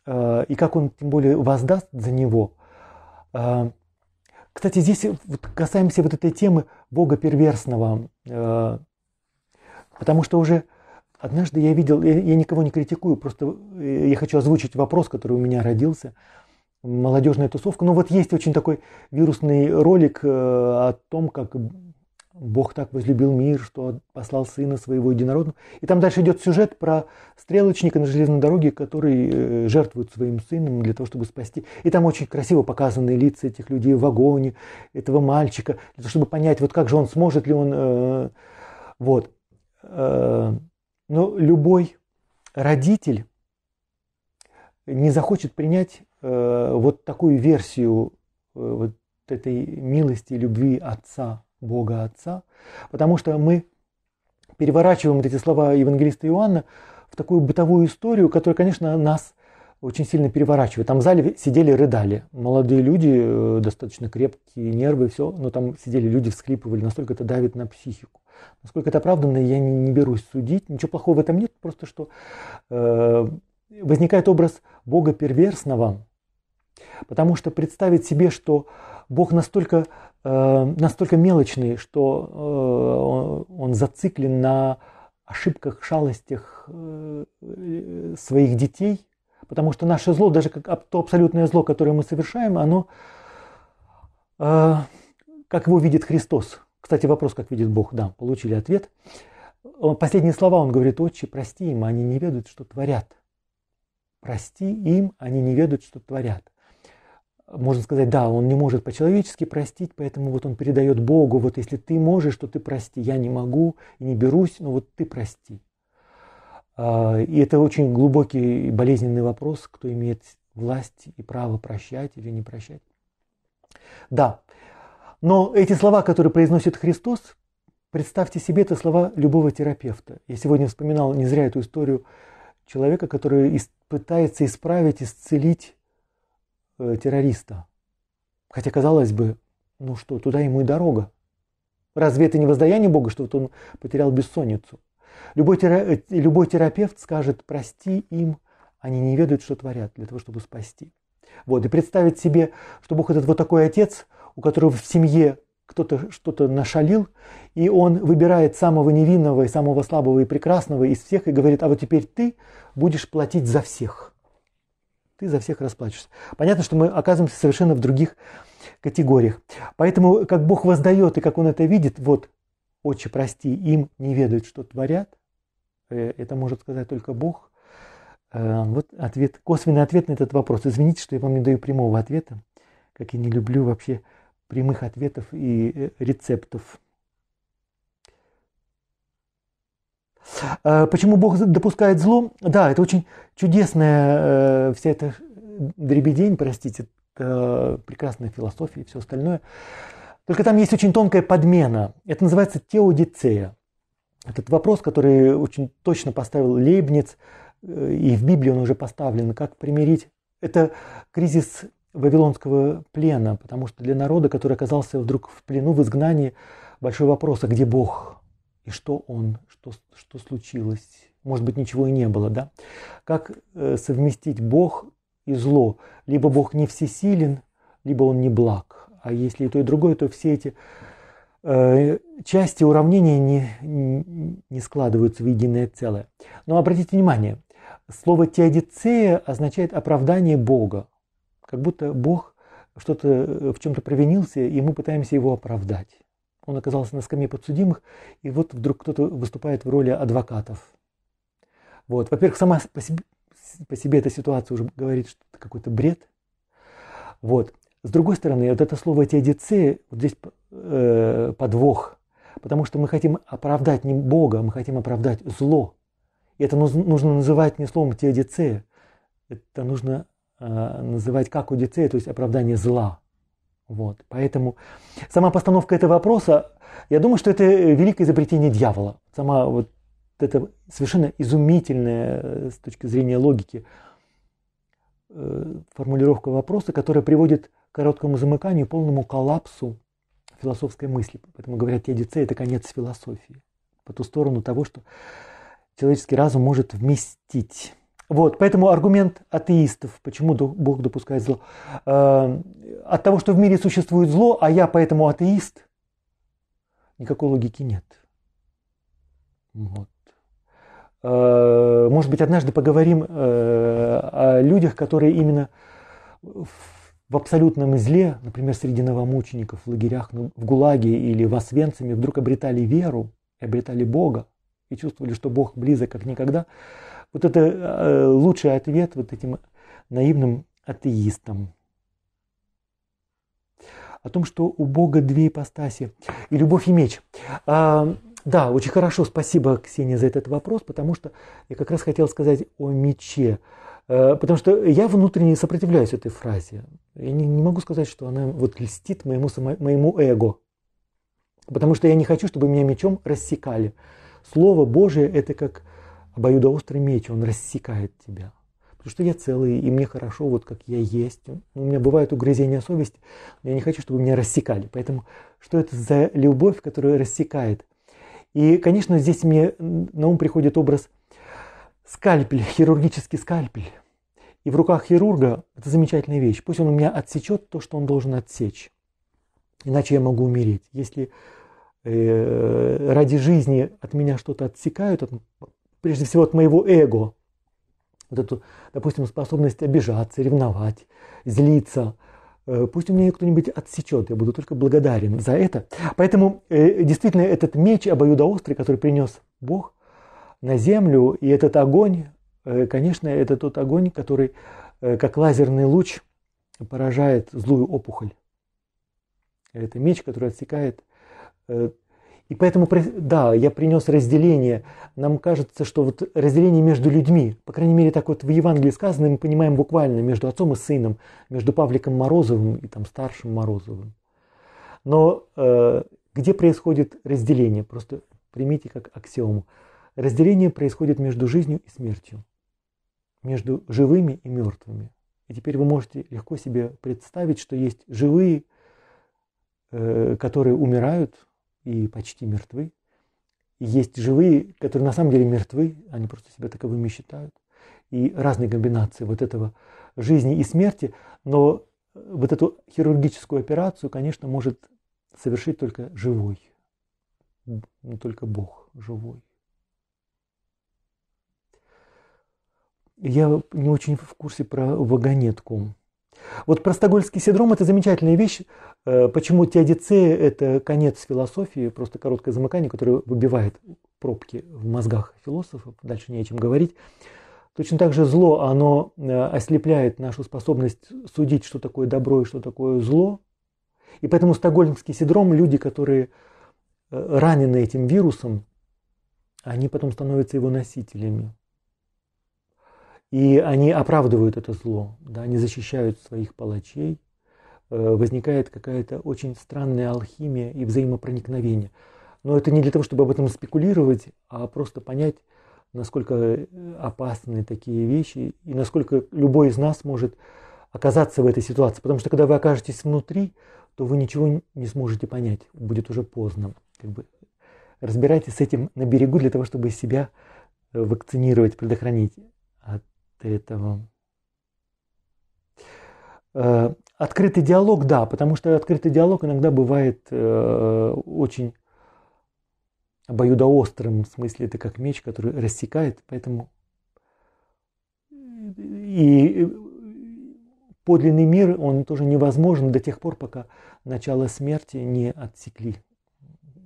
э, и как Он тем более воздаст за него. Кстати, здесь вот касаемся вот этой темы Бога перверсного, э, потому что уже однажды я видел, я, никого не критикую, просто э, я хочу озвучить вопрос, который у меня родился. Молодежная тусовка. Ну вот есть очень такой вирусный ролик э, о том, как Бог так возлюбил мир, что послал Сына Своего Единородного. И там дальше идет сюжет про стрелочника на железной дороге, который э, жертвует своим сыном для того, чтобы спасти. И там очень красиво показаны лица этих людей в вагоне, этого мальчика, для того, чтобы понять, вот как же он сможет ли он... Э, вот. Э, но любой родитель не захочет принять вот такую версию вот этой милости любви отца Бога Отца, потому что мы переворачиваем вот эти слова евангелиста Иоанна в такую бытовую историю, которая, конечно, нас очень сильно переворачивает. Там в зале сидели, рыдали. Молодые люди, э, достаточно крепкие нервы, все, но там сидели люди, всхлипывали, настолько это давит на психику. Насколько это оправданно, я не, не берусь судить. Ничего плохого в этом нет, просто что э, возникает образ Бога перверсного, потому что представить себе, что Бог настолько настолько мелочный, что э, он зациклен на ошибках, шалостях э, своих детей, потому что наше зло, даже как то абсолютное зло, которое мы совершаем, оно, как его видит Христос. Кстати, вопрос, как видит Бог, да, получили ответ. Последние слова он говорит, отче, прости им, они не ведают, что творят. Прости им, они не ведают, что творят можно сказать, да, он не может по-человечески простить, поэтому вот он передает Богу, вот если ты можешь, то ты прости, я не могу и не берусь, но вот ты прости. А, и это очень глубокий и болезненный вопрос, кто имеет власть и право прощать или не прощать. Да, но эти слова, которые произносит Христос, представьте себе, это слова любого терапевта. Я сегодня вспоминал не зря эту историю человека, который пытается исправить, исцелить Э, террориста. Хотя, казалось бы, ну что, туда ему и дорога. Разве это не воздаяние Бога, что вот он потерял бессонницу? Любой, тера... Э, любой терапевт скажет, прости им, они не ведают, что творят, для того, чтобы спасти. Вот, и представить себе, что Бог этот вот такой отец, у которого в семье кто-то что-то нашалил, и он выбирает самого невинного и самого слабого и прекрасного из всех и говорит, а вот теперь ты будешь платить за всех ты за всех расплачешься. Понятно, что мы оказываемся совершенно в других категориях. Поэтому, как Бог воздает и как Он это видит, вот, отче, прости, им не ведают, что творят, э, это может сказать только Бог. Э, вот ответ, косвенный ответ на этот вопрос. Извините, что я вам не даю прямого ответа, как я не люблю вообще прямых ответов и э, рецептов. А, почему Бог допускает зло? Да, это очень чудесная э, вся эта дребедень, простите, прекрасная философия и все остальное. Только там есть очень тонкая подмена. Это называется теодицея. Этот вопрос, который очень точно поставил Лейбниц, э, и в Библии он уже поставлен, как примирить. Это кризис Вавилонского плена, потому что для народа, который оказался вдруг в плену, в изгнании, большой вопрос, а где Бог? И что он, что, что случилось? Может быть, ничего и не было, да? Как э, совместить Бог и зло? Либо Бог не всесилен, либо он не благ. А если и то, и другое, то все эти э, части уравнения не, не, складываются в единое целое. Но обратите внимание, слово теодицея означает оправдание Бога. Как будто Бог что-то э, в чем-то провинился, и мы пытаемся его оправдать. Он оказался на скамье подсудимых, и вот вдруг кто-то выступает в роли адвокатов. Вот. Во-первых, сама по себе, по себе эта ситуация уже говорит, что это какой-то бред. Вот. С другой стороны, вот это слово теодицея, вот здесь э, подвох, потому что мы хотим оправдать не Бога, мы хотим оправдать зло. И это нужно называть не словом теодицея, это нужно э, называть как удицея, то есть оправдание зла. Вот. Поэтому сама постановка этого вопроса, я думаю, что это великое изобретение дьявола. Сама вот это совершенно изумительное э, с точки зрения логики э, формулировка вопроса, которая приводит к короткому замыканию, полному коллапсу философской мысли. Поэтому говорят, теодицея – это конец философии. По ту сторону того, что человеческий разум может вместить. Вот, поэтому аргумент атеистов, почему Бог допускает зло. Э, от того, что в мире существует зло, а я поэтому атеист, никакой логики нет. Вот. Э, может быть, однажды поговорим э, о людях, которые именно в абсолютном зле, например, среди новомучеников в лагерях ну, в ГУЛАГе или в Освенциме вдруг обретали веру, обретали Бога и чувствовали, что Бог близок как никогда. Вот это э, лучший ответ вот этим наивным атеистам. О том, что у Бога две ипостаси. И любовь и меч. А, да, очень хорошо, спасибо, Ксения, за этот вопрос, потому что я как раз хотел сказать о мече. Э, потому что я внутренне сопротивляюсь этой фразе. Я не, не могу сказать, что она вот льстит моему, моему эго. Потому что я не хочу, чтобы меня мечом рассекали. Слово Божие – это как обоюдоострый меч, он рассекает тебя. Потому что я целый, и мне хорошо, вот как я есть. У меня бывают угрызения совести, но я не хочу, чтобы меня рассекали. Поэтому что это за любовь, которая рассекает? И, конечно, здесь мне на ум приходит образ скальпель, хирургический скальпель. И в руках хирурга это замечательная вещь. Пусть он у меня отсечет то, что он должен отсечь. Иначе я могу умереть. Если э, ради жизни от меня что-то отсекают, от, прежде всего от моего эго, вот эту, допустим, способность обижаться, ревновать, злиться – Э, пусть у меня кто-нибудь отсечет, я буду только благодарен за это. Поэтому э, действительно этот меч обоюдоострый, который принес Бог на землю, и этот огонь, э, конечно, это тот огонь, который как лазерный луч поражает злую опухоль. Это меч, который отсекает и поэтому, да, я принес разделение. Нам кажется, что вот разделение между людьми, по крайней мере, так вот в Евангелии сказано, мы понимаем буквально между отцом и сыном, между Павликом Морозовым и там старшим Морозовым. Но э, где происходит разделение? Просто примите как аксиому. Разделение происходит между жизнью и смертью, между живыми и мертвыми. И теперь вы можете легко себе представить, что есть живые, э, которые умирают, и почти мертвы. И есть живые, которые на самом деле мертвы, они просто себя таковыми считают. И разные комбинации вот этого жизни и смерти, но вот эту хирургическую операцию, конечно, может совершить только живой, только Бог живой. Я не очень в курсе про вагонетку. Вот простогольский синдром – это замечательная вещь. Э, почему теодицея – это конец философии, просто короткое замыкание, которое выбивает пробки в мозгах философов, дальше не о чем говорить. Точно так же зло, оно э, ослепляет нашу способность судить, что такое добро и что такое зло. И поэтому стокгольмский синдром, люди, которые э, ранены этим вирусом, они потом становятся его носителями. И они оправдывают это зло, да, они защищают своих палачей. Э, возникает какая-то очень странная алхимия и взаимопроникновение. Но это не для того, чтобы об этом спекулировать, а просто понять, насколько э, опасны такие вещи и насколько любой из нас может оказаться в этой ситуации. Потому что когда вы окажетесь внутри, то вы ничего не сможете понять, будет уже поздно. Как бы разбирайтесь с этим на берегу для того, чтобы себя э, вакцинировать, предохранить этого. Э, открытый диалог, да, потому что открытый диалог иногда бывает э, очень обоюдоострым, в смысле это как меч, который рассекает, поэтому и подлинный мир, он тоже невозможен до тех пор, пока начало смерти не отсекли.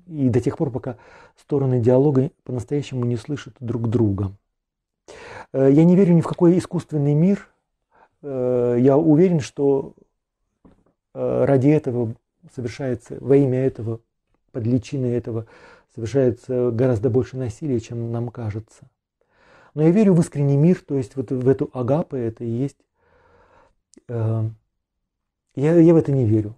И до тех пор, пока стороны диалога по-настоящему не слышат друг друга. Э, я не верю ни в какой искусственный мир. Э, я уверен, что э, ради этого совершается, во имя этого, под личиной этого совершается гораздо больше насилия, чем нам кажется. Но я верю в искренний мир, то есть вот в эту агапы это и есть. Я, я в это не верю.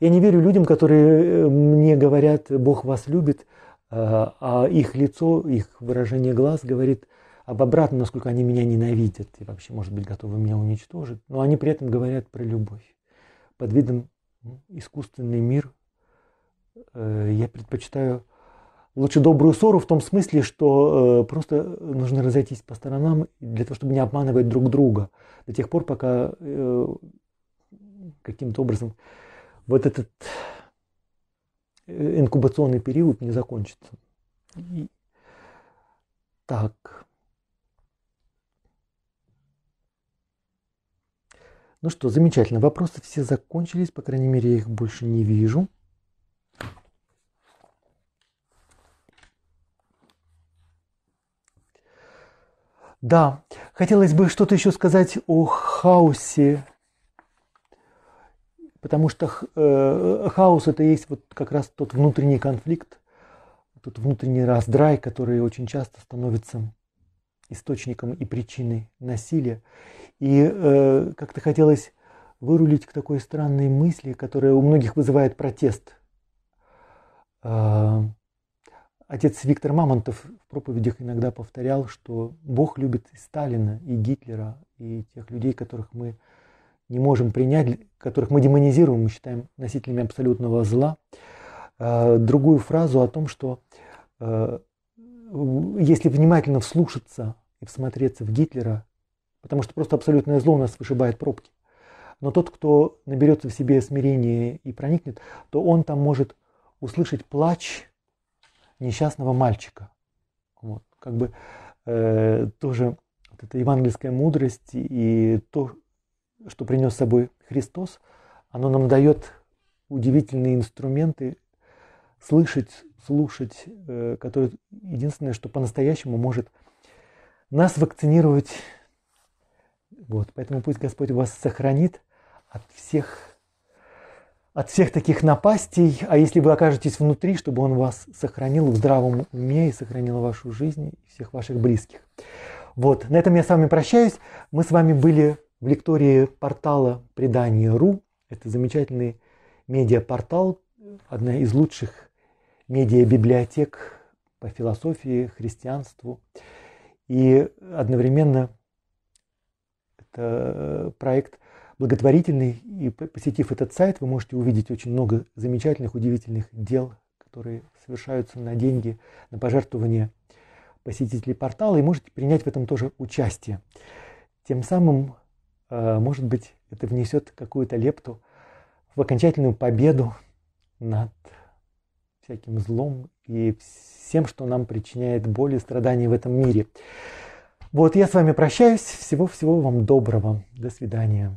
Я не верю людям, которые мне говорят, Бог вас любит, а их лицо, их выражение глаз говорит – об обратном, насколько они меня ненавидят и вообще, может быть, готовы меня уничтожить. Но они при этом говорят про любовь. Под видом искусственный мир э, я предпочитаю лучше добрую ссору в том смысле, что э, просто нужно разойтись по сторонам для того, чтобы не обманывать друг друга до тех пор, пока э, каким-то образом вот этот инкубационный период не закончится. И... Так. Ну что, замечательно. Вопросы все закончились, по крайней мере, я их больше не вижу. Да, хотелось бы что-то еще сказать о хаосе, потому что э, хаос это есть вот как раз тот внутренний конфликт, тот внутренний раздрай, который очень часто становится источником и причиной насилия. И э, как-то хотелось вырулить к такой странной мысли, которая у многих вызывает протест. Э, отец Виктор Мамонтов в проповедях иногда повторял, что Бог любит и Сталина, и Гитлера, и тех людей, которых мы не можем принять, которых мы демонизируем, мы считаем носителями абсолютного зла. Э, другую фразу о том, что э, если внимательно вслушаться и всмотреться в Гитлера, потому что просто абсолютное зло у нас вышибает пробки. Но тот, кто наберется в себе смирение и проникнет, то он там может услышать плач несчастного мальчика. Вот, как бы э, тоже вот эта евангельская мудрость и то, что принес с собой Христос, оно нам дает удивительные инструменты слышать, слушать, э, которые единственное, что по-настоящему может нас вакцинировать вот, поэтому пусть Господь вас сохранит от всех, от всех таких напастей, а если вы окажетесь внутри, чтобы Он вас сохранил в здравом уме и сохранил вашу жизнь и всех ваших близких. Вот, на этом я с вами прощаюсь. Мы с вами были в лектории портала предания.ру. Это замечательный медиапортал, одна из лучших медиабиблиотек по философии, христианству. И одновременно это э, проект благотворительный, и посетив этот сайт, вы можете увидеть очень много замечательных, удивительных дел, которые совершаются на деньги, на пожертвования посетителей портала, и можете принять в этом тоже участие. Тем самым, э, может быть, это внесет какую-то лепту в окончательную победу над всяким злом и всем, что нам причиняет боль и страдания в этом мире. Вот я с вами прощаюсь. Всего-всего вам доброго. До свидания.